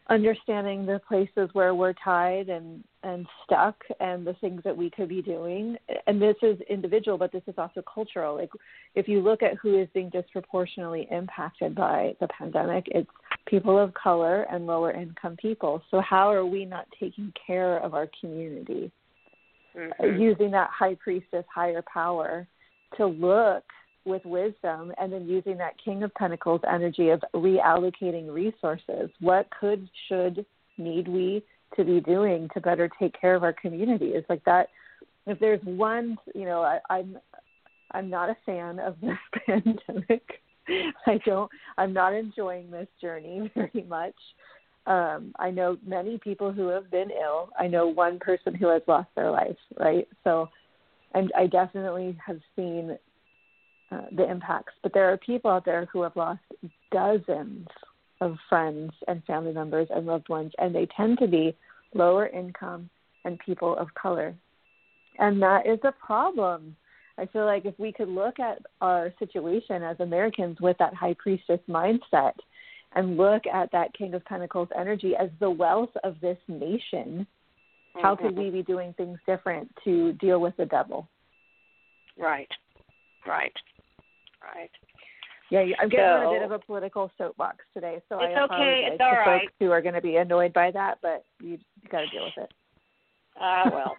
understanding the places where we're tied and and stuck and the things that we could be doing. And this is individual but this is also cultural. Like if you look at who is being disproportionately impacted by the pandemic it's people of color and lower income people. So how are we not taking care of our community? Mhm. using that high priestess higher power to look with wisdom and then using that king of pentacles energy of reallocating resources what could should need we to be doing to better take care of our community? Is like that if there's one you know I, i'm i'm not a fan of this pandemic. I don't i'm not enjoying this journey very much. Um i know many people who have been ill. I know one person who has lost their life right? So and i definitely have seen uh, the impacts but there are people out there who have lost dozens of friends and family members and loved ones and they tend to be lower income and people of color and that is a problem i feel like if we could look at our situation as americans with that high priestess mindset and look at that King of Pentacles energy as the wealth of this nation, how could Mhm. we be doing things different to deal with the devil? right right right Yeah, I'm getting on a bit of a political soapbox today, so It's I okay, apologize it's all to right. folks who are going to be annoyed by that, but you, you got to deal with it. uh well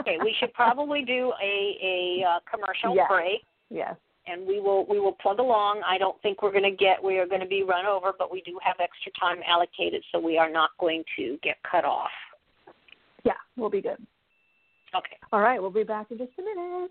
okay we should probably do a a uh, commercial Yes. break yes. and we will we will plug along. I don't think we're going to get we are going to be run over, but we do have extra time allocated, so we are not going to get cut off. Yeah, we'll be good. Okay. All right, we'll be back in just a minute.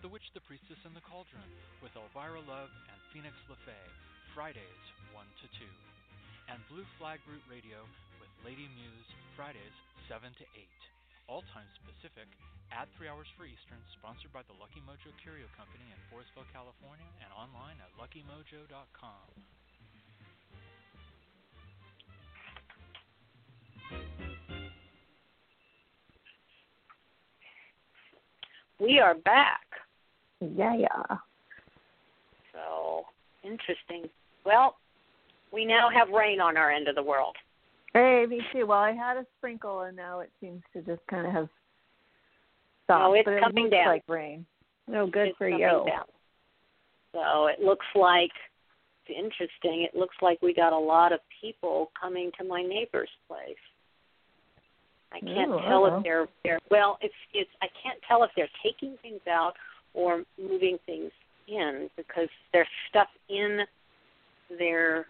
The Witch, the Priestess, and the Cauldron with Elvyra Love and Phoenix LeFae, Fridays 1 to 2. And Blue Flag Root Radio with Lady Muse, Fridays 7 to 8. All times Pacific, Add three hours for Eastern, sponsored by the Lucky Mojo Curio Company in Forestville, California, and online at luckymojo.com. We are back. Yeah, yeah. So interesting. Well, we now have rain on our end of the world. Hey, me too. Well, I had a sprinkle, and now it seems to just kind of have stopped. No, it's but it coming looks down. like rain. No, good It's for you. down. So it looks like it's interesting. It looks like we got a lot of people coming to my neighbor's place. I can't Ooh, tell uh-oh. if they're they're well, it's it's I can't tell if they're taking things out or moving things in because there's stuff in their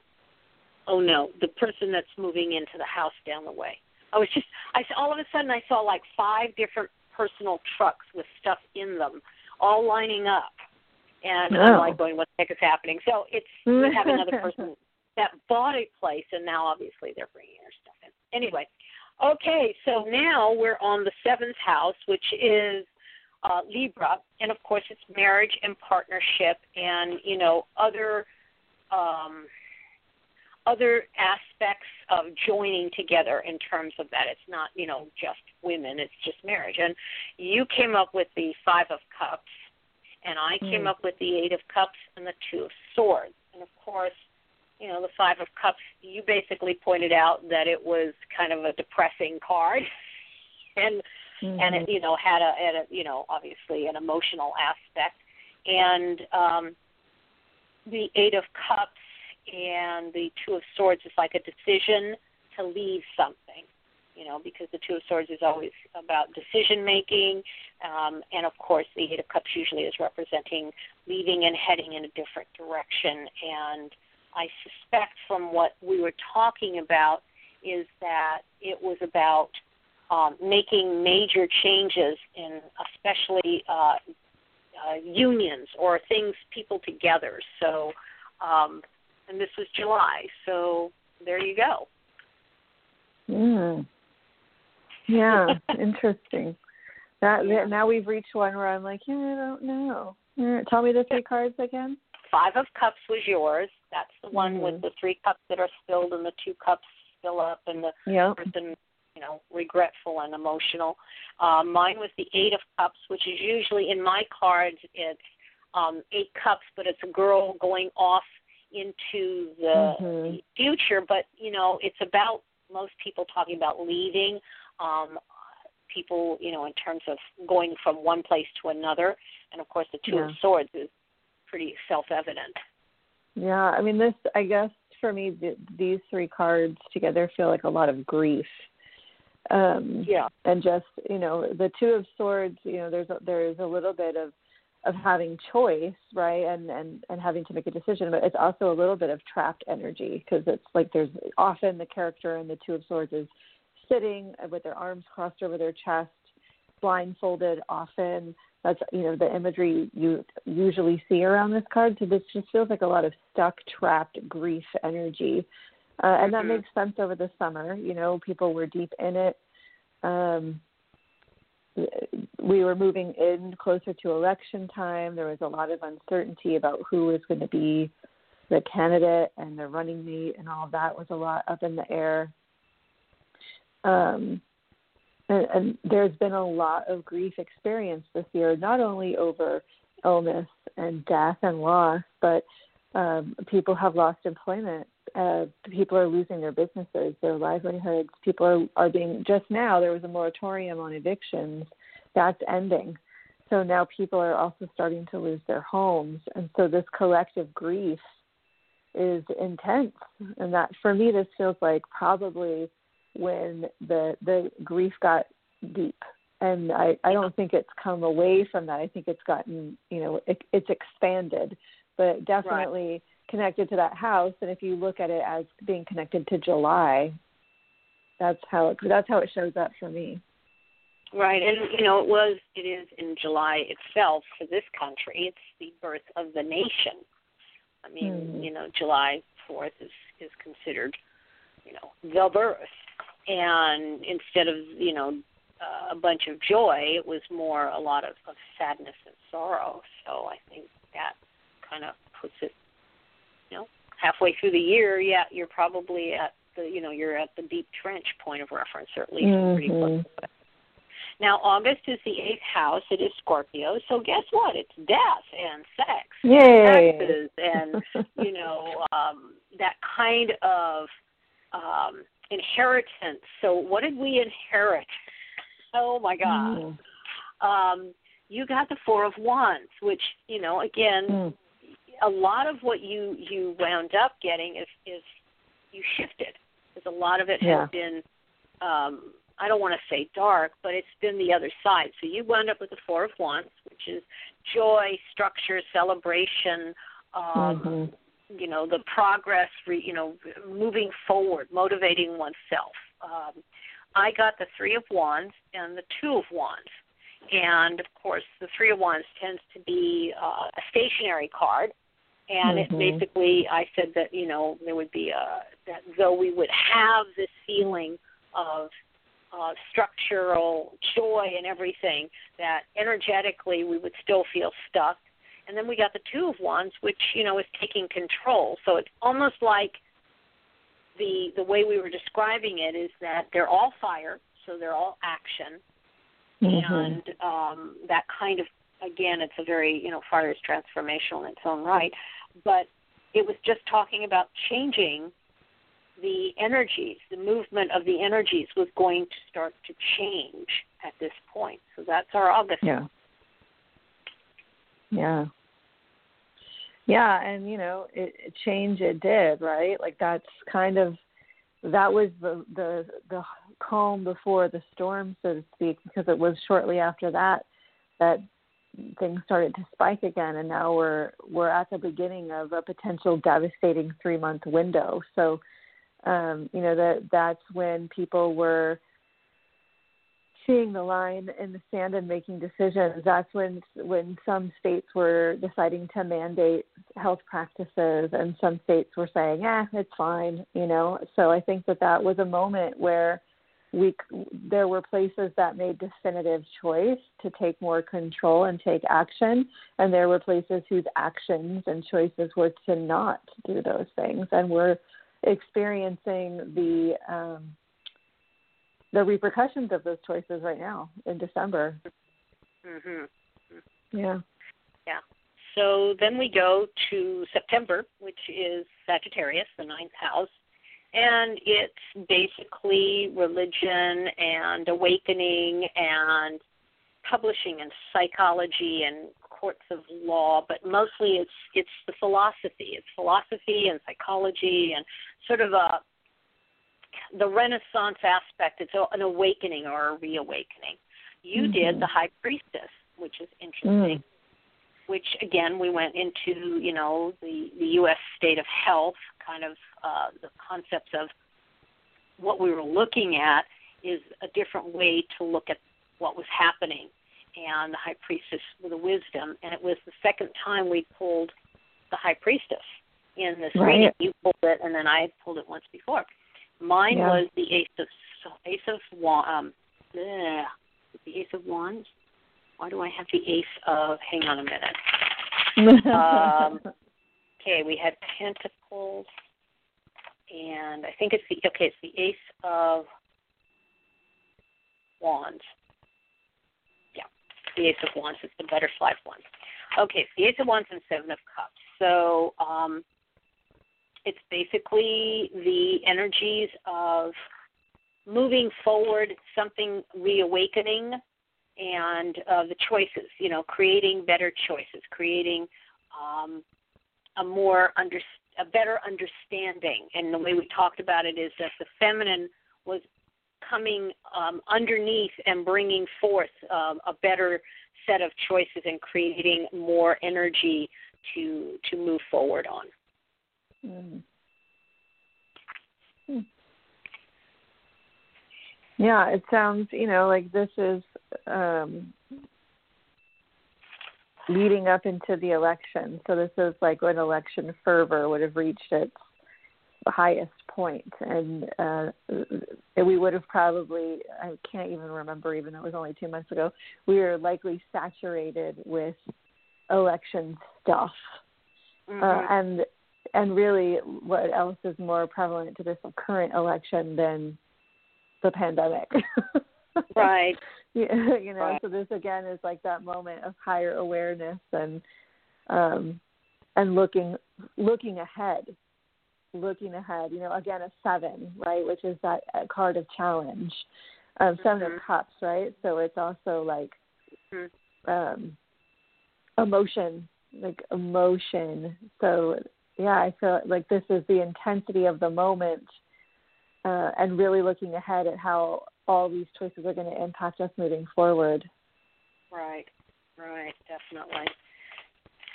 oh no, the person that's moving into the house down the way. I was just I all of a sudden I saw like five different personal trucks with stuff in them all lining up. And I'm Oh. like going, What the heck is happening? So it's we have another person that bought a place and now obviously they're bringing their stuff in. Anyway, okay, so now we're on the seventh house, which is uh, Libra, and of course it's marriage and partnership, and you know other um, other aspects of joining together in terms of that. It's not you know just women; it's just marriage. And you came up with the Five of Cups, and I came Mm. up with the Eight of Cups and the Two of Swords. And of course, you know the Five of Cups. You basically pointed out that it was kind of a depressing card, and and it you know had a, had a you know obviously an emotional aspect. And um the eight of cups and the two of swords is like a decision to leave something you know because the two of swords is always about decision making. Um and of course the eight of cups usually is representing leaving and heading in a different direction. And i suspect from what we were talking about is that it was about um, making major changes in especially uh, uh, unions or things people together. So, um, and this was July. So there you go. Mm. Yeah, interesting. That Yeah. now we've reached one where I'm like, yeah, I don't know. Tell me the three cards again. Five of Cups was yours. That's the one Mhm. with the three cups that are spilled and the two cups fill up and the Yep. person, you know, regretful and emotional. Um, mine was the Eight of Cups, which is usually in my cards. It's um, eight cups, but it's a girl going off into the, Mhm. future. But you know, it's about most people talking about leaving. Um, people, you know, in terms of going from one place to another, and of course, the Two Yeah. of Swords is pretty self-evident. Yeah, I mean this. I guess for me, th- these three cards together feel like a lot of grief. Um, Yeah. and just you know the two of swords you know there's a, there's a little bit of of having choice right and and and having to make a decision but it's also a little bit of trapped energy because it's like there's often the character in the two of swords is sitting with their arms crossed over their chest blindfolded often that's you know the imagery you usually see around this card so this just feels like a lot of stuck trapped grief energy uh, and that Mhm. makes sense over the summer you know people were deep in it um we were moving in closer to election time there was a lot of uncertainty about who was going to be the candidate and the running mate and all of that was a lot up in the air um and, and there's been a lot of grief experienced this year not only over illness and death and loss but um, people have lost employment. Uh, people are losing their businesses, their livelihoods. People are, are being, just now, there was a moratorium on evictions. That's ending. So now people are also starting to lose their homes. And so this collective grief is intense. And that, for me, this feels like probably when the, the grief got deep and I I don't think it's come away from that. I think it's gotten you know it, it's expanded, but definitely right. Connected to that house. And if you look at it as being connected to July, that's how it that's how it shows up for me. Right, and you know it was it is in July itself for this country. It's the birth of the nation. I mean, mm. you know, July fourth is is considered, you know, the birth, and instead of you know uh, a bunch of joy, it was more a lot of, of sadness and sorrow. So I think that kind of puts it, halfway through the year. Yeah, you're probably at the you know you're at the deep trench point of reference, or at least mm-hmm. pretty close. To it. Now August is the eighth house. It is Scorpio. So guess what? It's death and sex, Yay. and taxes, and you know um, that kind of um, inheritance. So what did we inherit? Oh my God. Mm. Um, you got the Four of Wands, which you know again. Mm. A lot of what you you wound up getting is is you shifted because a lot of it yeah. has been um, I don't want to say dark, but it's been the other side. So you wound up with the Four of Wands, which is joy, structure, celebration, um, mm-hmm. you know, the progress, you know, moving forward, motivating oneself. Um, I got the Three of Wands and the Two of Wands. And of course, the Three of Wands tends to be uh, a stationary card. And mm-hmm. it basically, I said that, you know, there would be a, that though we would have this feeling of uh, structural joy and everything, that energetically we would still feel stuck. And then we got the Two of Wands, which, you know, is taking control. So it's almost like the the way we were describing it is that they're all fire, so they're all action, mm-hmm. and um, that kind of again, it's a very you know fire is transformational in its own right, but it was just talking about changing the energies, the movement of the energies was going to start to change at this point. So that's our August. Yeah. Yeah. Yeah, and you know, it, it change it did, right? Like that's kind of that was the the the calm before the storm, so to speak, because it was shortly after that that things started to spike again, and now we're we're at the beginning of a potential devastating three month window. So, um, you know that that's when people were seeing the line in the sand and making decisions. That's when when some states were deciding to mandate health practices, and some states were saying, "Yeah, it's fine," you know. So I think that that was a moment where we there were places that made definitive choice to take more control and take action, and there were places whose actions and choices were to not do those things, and we're experiencing the um, the repercussions of those choices right now in December. Mhm. Yeah. Yeah. So then we go to September, which is Sagittarius, the ninth house, and it's basically religion and awakening and publishing and psychology and courts of law, but mostly it's it's the philosophy. It's philosophy and psychology and sort of a the Renaissance aspect. It's an awakening or a reawakening. You mm-hmm. did the High Priestess, which is interesting. Mm. Which again, we went into you know the the U.S. state of health, kind of uh, the concepts of what we were looking at is a different way to look at what was happening. And the High Priestess with a wisdom, and it was the second time we pulled the High Priestess in this right. reading. You pulled it, and then I had pulled it once before. Mine yeah. was the Ace of Ace of Wands. Um, bleh, the Ace of Wands. Why do I have the Ace of? Hang on a minute. um, okay, we had Pentacles, and I think it's the okay. It's the Ace of Wands. Yeah, the Ace of Wands. It's the butterfly one. Okay, it's the Ace of Wands and Seven of Cups. So um, it's basically the energies of moving forward, something reawakening, and uh, the choices. You know, creating better choices, creating um, a more under, a better understanding. And the way we talked about it is that the feminine was coming um, underneath and bringing forth um, a better set of choices and creating more energy to to move forward on. Mm. Hmm. Yeah, it sounds, you know, like this is um, leading up into the election. So this is like when election fervor would have reached its highest point, and uh, we would have probably I can't even remember, even though it was only two months ago. We were likely saturated with election stuff, uh, mm-hmm. uh, and and really, what else is more prevalent to this current election than the pandemic? right. Yeah, you know, so this again is like that moment of higher awareness and um and looking looking ahead. Looking ahead, you know, again a seven, right, which is that card of challenge. Um, 7 mm-hmm. of cups, right? So it's also like mm-hmm. um emotion, like emotion. So yeah, I feel like this is the intensity of the moment uh, and really looking ahead at how all these choices are going to impact us moving forward. Right, right, definitely.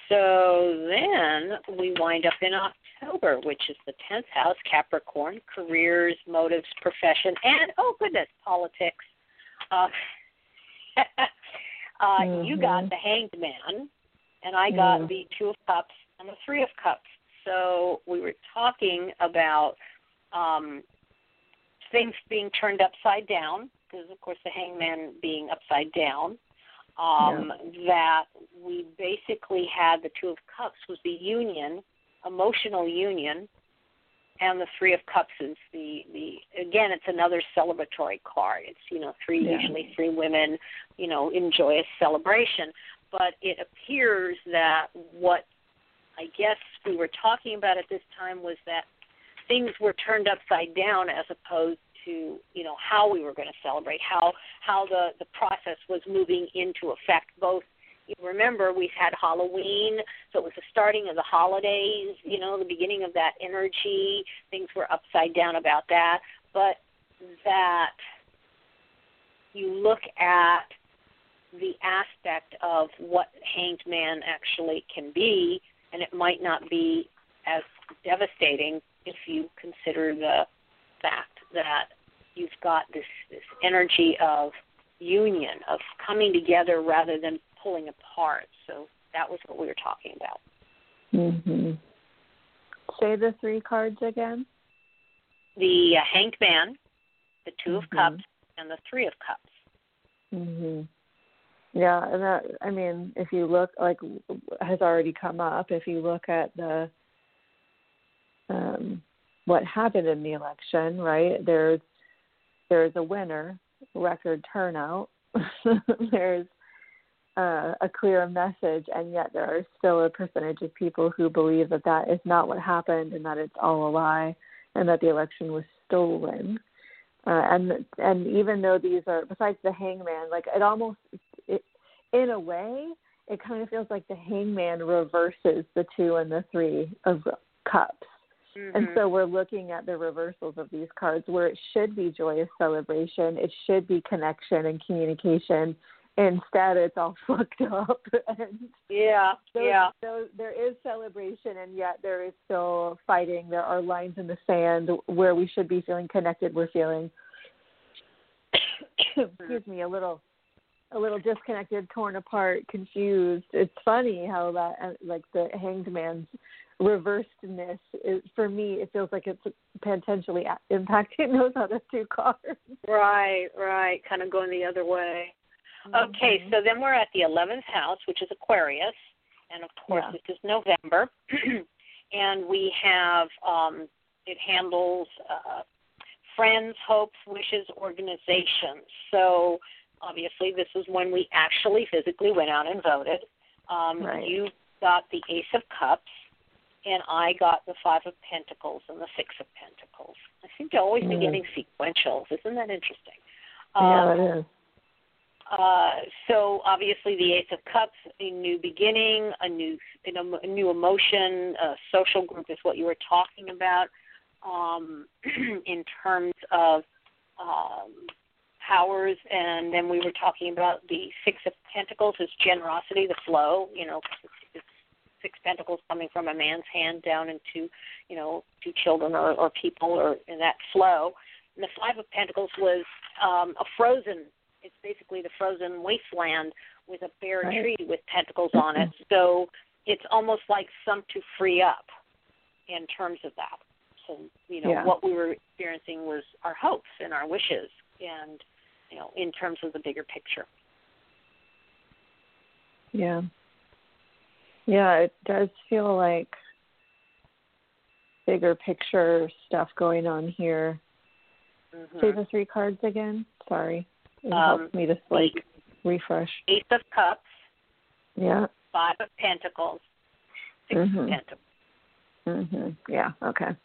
So then we wind up in October, which is the 10th house, Capricorn, careers, motives, profession, and oh goodness, politics. Uh, uh, mm-hmm. You got the Hanged Man, and I got the Two of Cups and the Three of Cups. So we were talking about um, things being turned upside down, because of course the hangman being upside down, um, yeah. that we basically had the Two of Cups was the union, emotional union, and the Three of Cups is the the again it's another celebratory card. It's you know three yeah. usually three women, you know, in joyous celebration. But it appears that what I guess we were talking about at this time was that things were turned upside down as opposed to you know how we were going to celebrate how how the the process was moving into effect. Both you remember we had halloween so it was the starting of the holidays you know the beginning of that energy. Things were upside down about that. But that you look at the aspect of what hanged man actually can be and it might not be as devastating if you consider the fact that you've got this this energy of union of coming together rather than pulling apart. So that was what we were talking about. Mhm. Say the three cards again. The uh, Hanged Man, the 2 mm-hmm. of Cups, and the Three of Cups. Mhm. Yeah, and that I mean, if you look like has already come up, if you look at the um what happened in the election, right? There's there's a winner, record turnout. there's uh, a clear message, and yet there are still a percentage of people who believe that that is not what happened and that it's all a lie and that the election was stolen. Uh, and and even though these are besides the hangman, like it almost it, in a way it kind of feels like the hangman reverses the two and the three of cups Mm-hmm. And so we're looking at the reversals of these cards where it should be joyous celebration, it should be connection and communication. Instead, it's all fucked up. and yeah, those, yeah. Those, there is celebration, and yet there is still fighting. There are lines in the sand where we should be feeling connected. We're feeling, excuse me, a little a little disconnected, torn apart, confused. It's funny how that, uh, like the hanged man's reversedness is, for me it feels like it's potentially impacting those other two cards right right kind of going the other way mm-hmm. okay so then we're at the 11th house which is aquarius and of course yeah. this is november and we have um it handles uh friends hopes wishes organizations so obviously this is when we actually physically went out and voted um right. you got the ace of cups and I got the Five of Pentacles and the Six of Pentacles. I seem to always be mm. getting sequentials. Isn't that interesting? Yeah, um, it is. Uh, so obviously the Ace of Cups, a new beginning, a new a new emotion, a social group is what you were talking about um, in terms of um, powers, and then we were talking about the Six of Pentacles as generosity, the flow. You know, it's, it's six pentacles coming from a man's hand down into, you know, to children or, or people, or in that flow. And the Five of Pentacles was um, a frozen. It's basically the frozen wasteland with a bare Right. tree with pentacles on it. So it's almost like some to free up in terms of that. So you know Yeah. what we were experiencing was our hopes and our wishes, and you know in terms of the bigger picture. Yeah. Yeah, it does feel like bigger picture stuff going on here. Mhm. Say the three cards again. Sorry. It Um, helps me to like refresh. Ace of Cups, Yeah. Five of Pentacles, 6 Mhm. of Pentacles. Mhm. Yeah. Okay.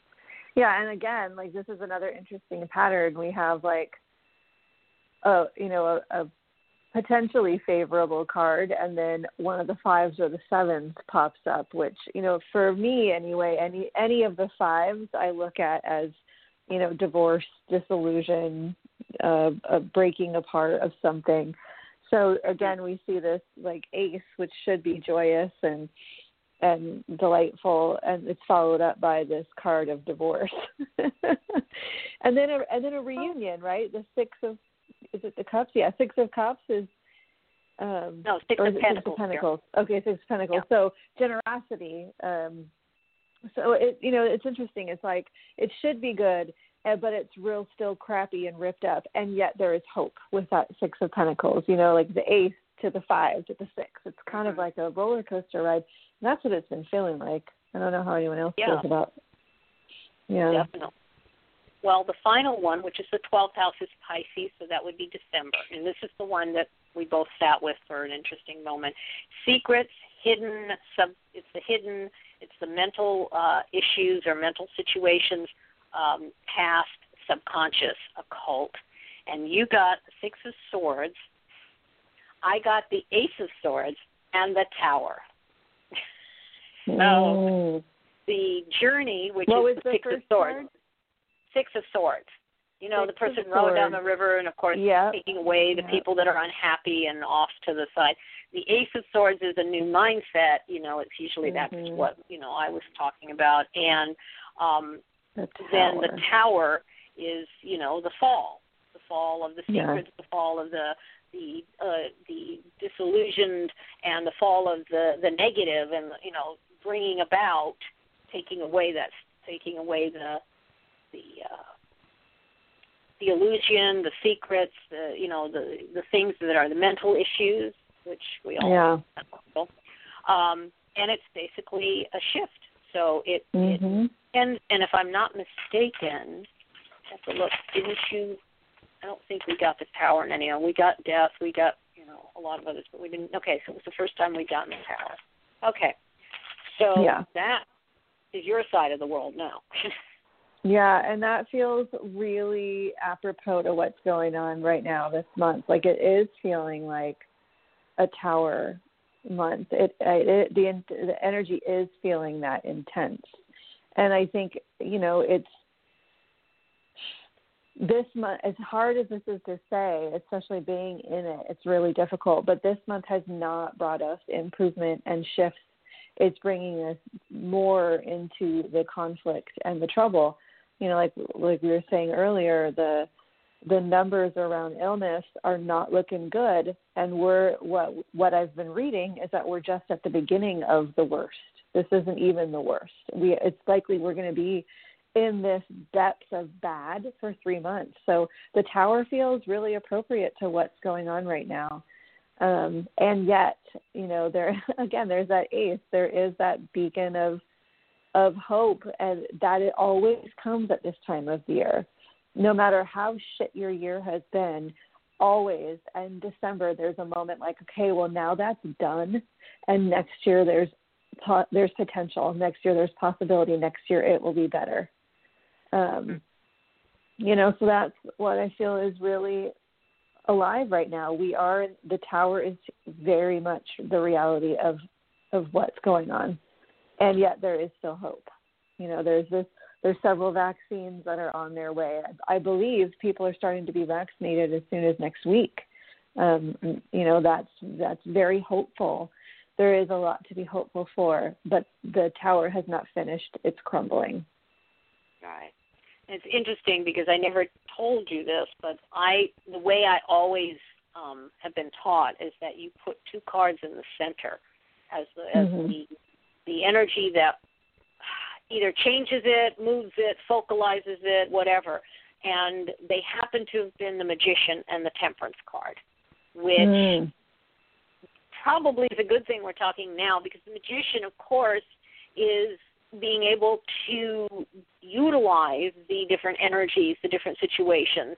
Yeah, and again, like this is another interesting pattern. We have like, a you know, a, a potentially favorable card, and then one of the fives or the sevens pops up. Which you know, for me anyway, any any of the fives I look at as, you know, divorce, disillusion, uh, a breaking apart of something. So again, we see this like ace, which should be joyous and and delightful, and it's followed up by this card of divorce, and then a and then a reunion, right? The six of is it the cups? Yeah, six of cups is um No, Six of. Six of Pentacles. Okay, Six of Pentacles. So generosity. Um, so it you know it's interesting. It's like it should be good, uh, but it's real still crappy and ripped up, and yet there is hope with that Six of Pentacles. You know, like the Ace to the Five to the Six. It's kind of Mhm. like a roller coaster ride. And that's what it's been feeling like. I don't know how anyone else Yeah. feels about. Yeah. Definitely. Well, the final one, which is the 12th house, is Pisces, so that would be December. And this is the one that we both sat with for an interesting moment. Secrets, hidden, sub, it's the hidden, it's the mental uh, issues or mental situations, um, past, subconscious, occult. And you got Six of Swords. I got the Ace of Swords and the Tower. Mm. The journey, which What is was the the Six of Swords. card? Six of Swords. You know, Six the person rowing down the river, and of course, Yeah. taking away the Yeah. people that are unhappy and off to the side. The Ace of Swords is a new mindset. You know, it's usually that's Mhm. what you know I was talking about, and um, The then the Tower. Is you know the fall, the fall of the Yeah. secrets, the fall of the the uh, the disillusioned, and the fall of the the negative, and you know bringing about taking away that taking away the the uh, the illusion, the secrets, the you know the the things that are the mental issues, which we all Yeah. Um, and it's basically a shift. So it, it hmm and and if I'm not mistaken, I have to look. Didn't you? I don't think we got the tower in any. of them. We got death. We got you know a lot of others, but we didn't. Okay, so it was the first time we got the tower. Okay, so Yeah. that is your side of the world now. Yeah, and that feels really apropos to what's going on right now this month. Like it is feeling like a tower month. It, it the the energy is feeling that intense, and I think you know it's this month. As hard as this is to say, especially being in it, it's really difficult. But this month has not brought us improvement and shifts. It's bringing us more into the conflict and the trouble you know like like we were saying earlier the the numbers around illness are not looking good and we're what what I've been reading is that we're just at the beginning of the worst. This isn't even the worst. We it's likely we're going to be in this depth of bad for 3 months. So the tower feels really appropriate to what's going on right now. Um and yet, you know, there again there's that ace. There is that beacon of of hope and that it always comes at this time of year. No matter how shit your year has been, always in December there's a moment like, okay, well now that's done and next year there's po- there's potential. Next year there's possibility. Next year it will be better. Um you know, so that's what I feel is really alive right now. We are the tower is very much the reality of of what's going on and yet there is still hope. You know, there's this there's several vaccines that are on their way. I believe people are starting to be vaccinated as soon as next week. Um, you know, that's that's very hopeful. There is a lot to be hopeful for, but the tower has not finished; it's crumbling. Right. It's interesting because I never told you this, but I the way I always um, have been taught is that you put two cards in the center as the as mm-hmm. the the energy that either changes it, moves it, focalizes it, whatever. And they happen to have been the magician and the temperance card, which mm. probably is a good thing we're talking now because the magician, of course, is being able to utilize the different energies, the different situations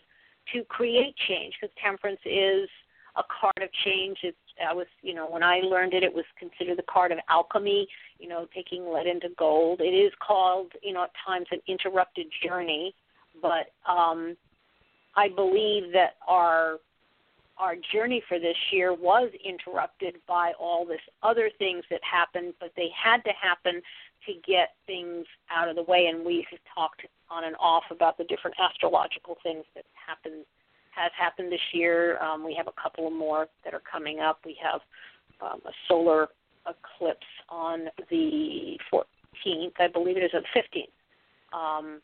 to create change because temperance is a card of change. It's I was you know when I learned it, it was considered the card of alchemy. You know, taking lead into gold. It is called you know at times an interrupted journey, but um, I believe that our our journey for this year was interrupted by all this other things that happened, but they had to happen to get things out of the way. And we have talked on and off about the different astrological things that happened has happened this year. Um, we have a couple more that are coming up. We have um, a solar eclipse on the 14th, I believe it is, or the 15th. Um,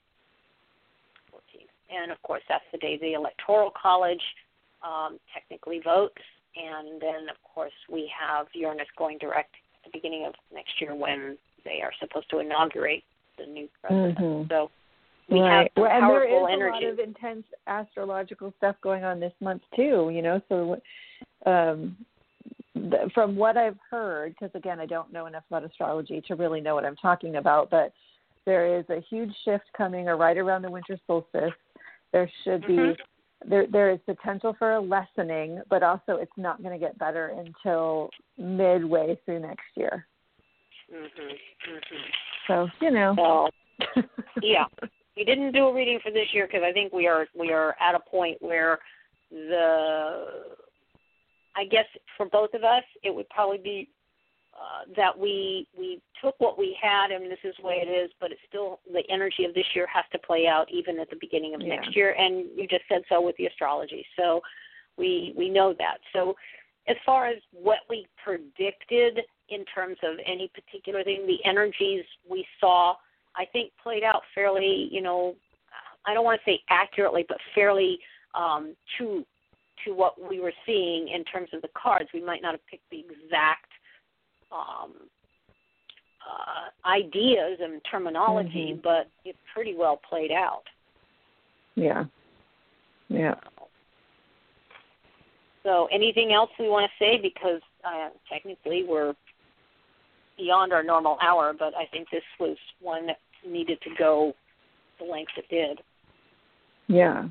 14th. And of course, that's the day the Electoral College um, technically votes. And then, of course, we have Uranus going direct at the beginning of next year when they are supposed to inaugurate the new president. Mm-hmm. So we right. have well, and there is energy. a lot of intense astrological stuff going on this month too. You know, so um, from what I've heard, because again, I don't know enough about astrology to really know what I'm talking about, but there is a huge shift coming, or right around the winter solstice. There should be. Mm-hmm. There, there is potential for a lessening, but also it's not going to get better until midway through next year. Mhm. Mhm. So you know. So, yeah, we didn't do a reading for this year because I think we are we are at a point where the I guess for both of us it would probably be uh, that we we took what we had and this is the way it is, but it's still the energy of this year has to play out even at the beginning of yeah. next year. And you just said so with the astrology, so we we know that. So as far as what we predicted in terms of any particular thing, the energies we saw I think played out fairly, you know, I don't want to say accurately, but fairly um, true to what we were seeing in terms of the cards. We might not have picked the exact um, uh, ideas and terminology, mm-hmm. but it pretty well played out. Yeah. Yeah. So, anything else we want to say? Because uh, technically we're beyond our normal hour, but I think this was one that needed to go the length it did. Yeah.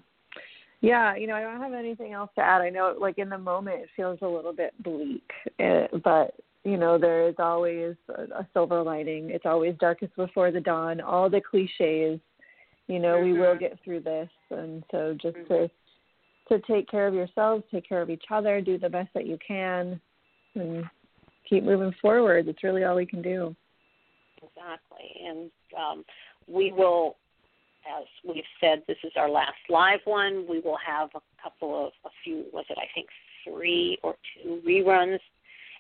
Yeah, you know, I don't have anything else to add. I know, like in the moment, it feels a little bit bleak, eh, but you know, there is always a, a silver lining. It's always darkest before the dawn. All the cliches, you know, mm-hmm. we will get through this, and so just mm-hmm. to to take care of yourselves, take care of each other, do the best that you can, and keep moving forward. It's really all we can do. Exactly, and um, we will, as we've said, this is our last live one. We will have a couple of a few. Was it I think three or two reruns,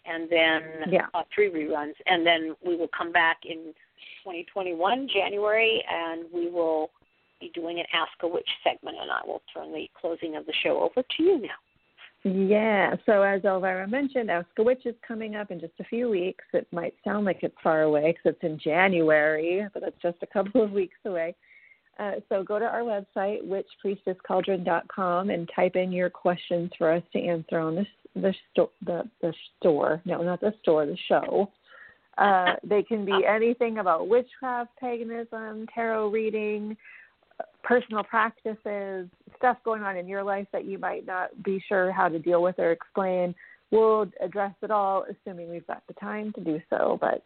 and then yeah. uh, three reruns, and then we will come back in 2021 January, and we will be doing an Ask a Witch segment, and I will turn the closing of the show over to you now. Yeah. So as Elvyra mentioned, Ask a Witch is coming up in just a few weeks. It might sound like it's far away because it's in January, but it's just a couple of weeks away. Uh, so go to our website, witchpriestesscauldron.com, and type in your questions for us to answer on this the sto- the the store. No, not the store, the show. Uh, they can be anything about witchcraft, paganism, tarot reading, personal practices, stuff going on in your life that you might not be sure how to deal with or explain. We'll address it all, assuming we've got the time to do so. But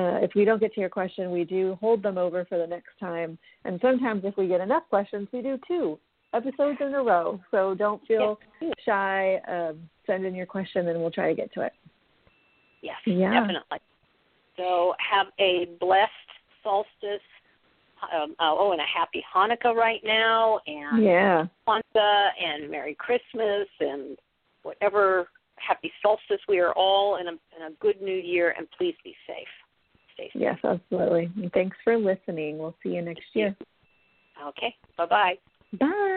uh, if we don't get to your question, we do hold them over for the next time. And sometimes, if we get enough questions, we do two episodes in a row. So don't feel shy. Um, send in your question, and we'll try to get to it. Yes, yeah. definitely. So have a blessed solstice um, uh, oh, and a happy Hanukkah right now, and Yeah. Kwanzaa, and Merry Christmas, and whatever happy solstice. We are all in a, in a good new year, and please be safe. Stay safe. Yes, absolutely. And thanks for listening. We'll see you next year. Okay. Bye bye bye.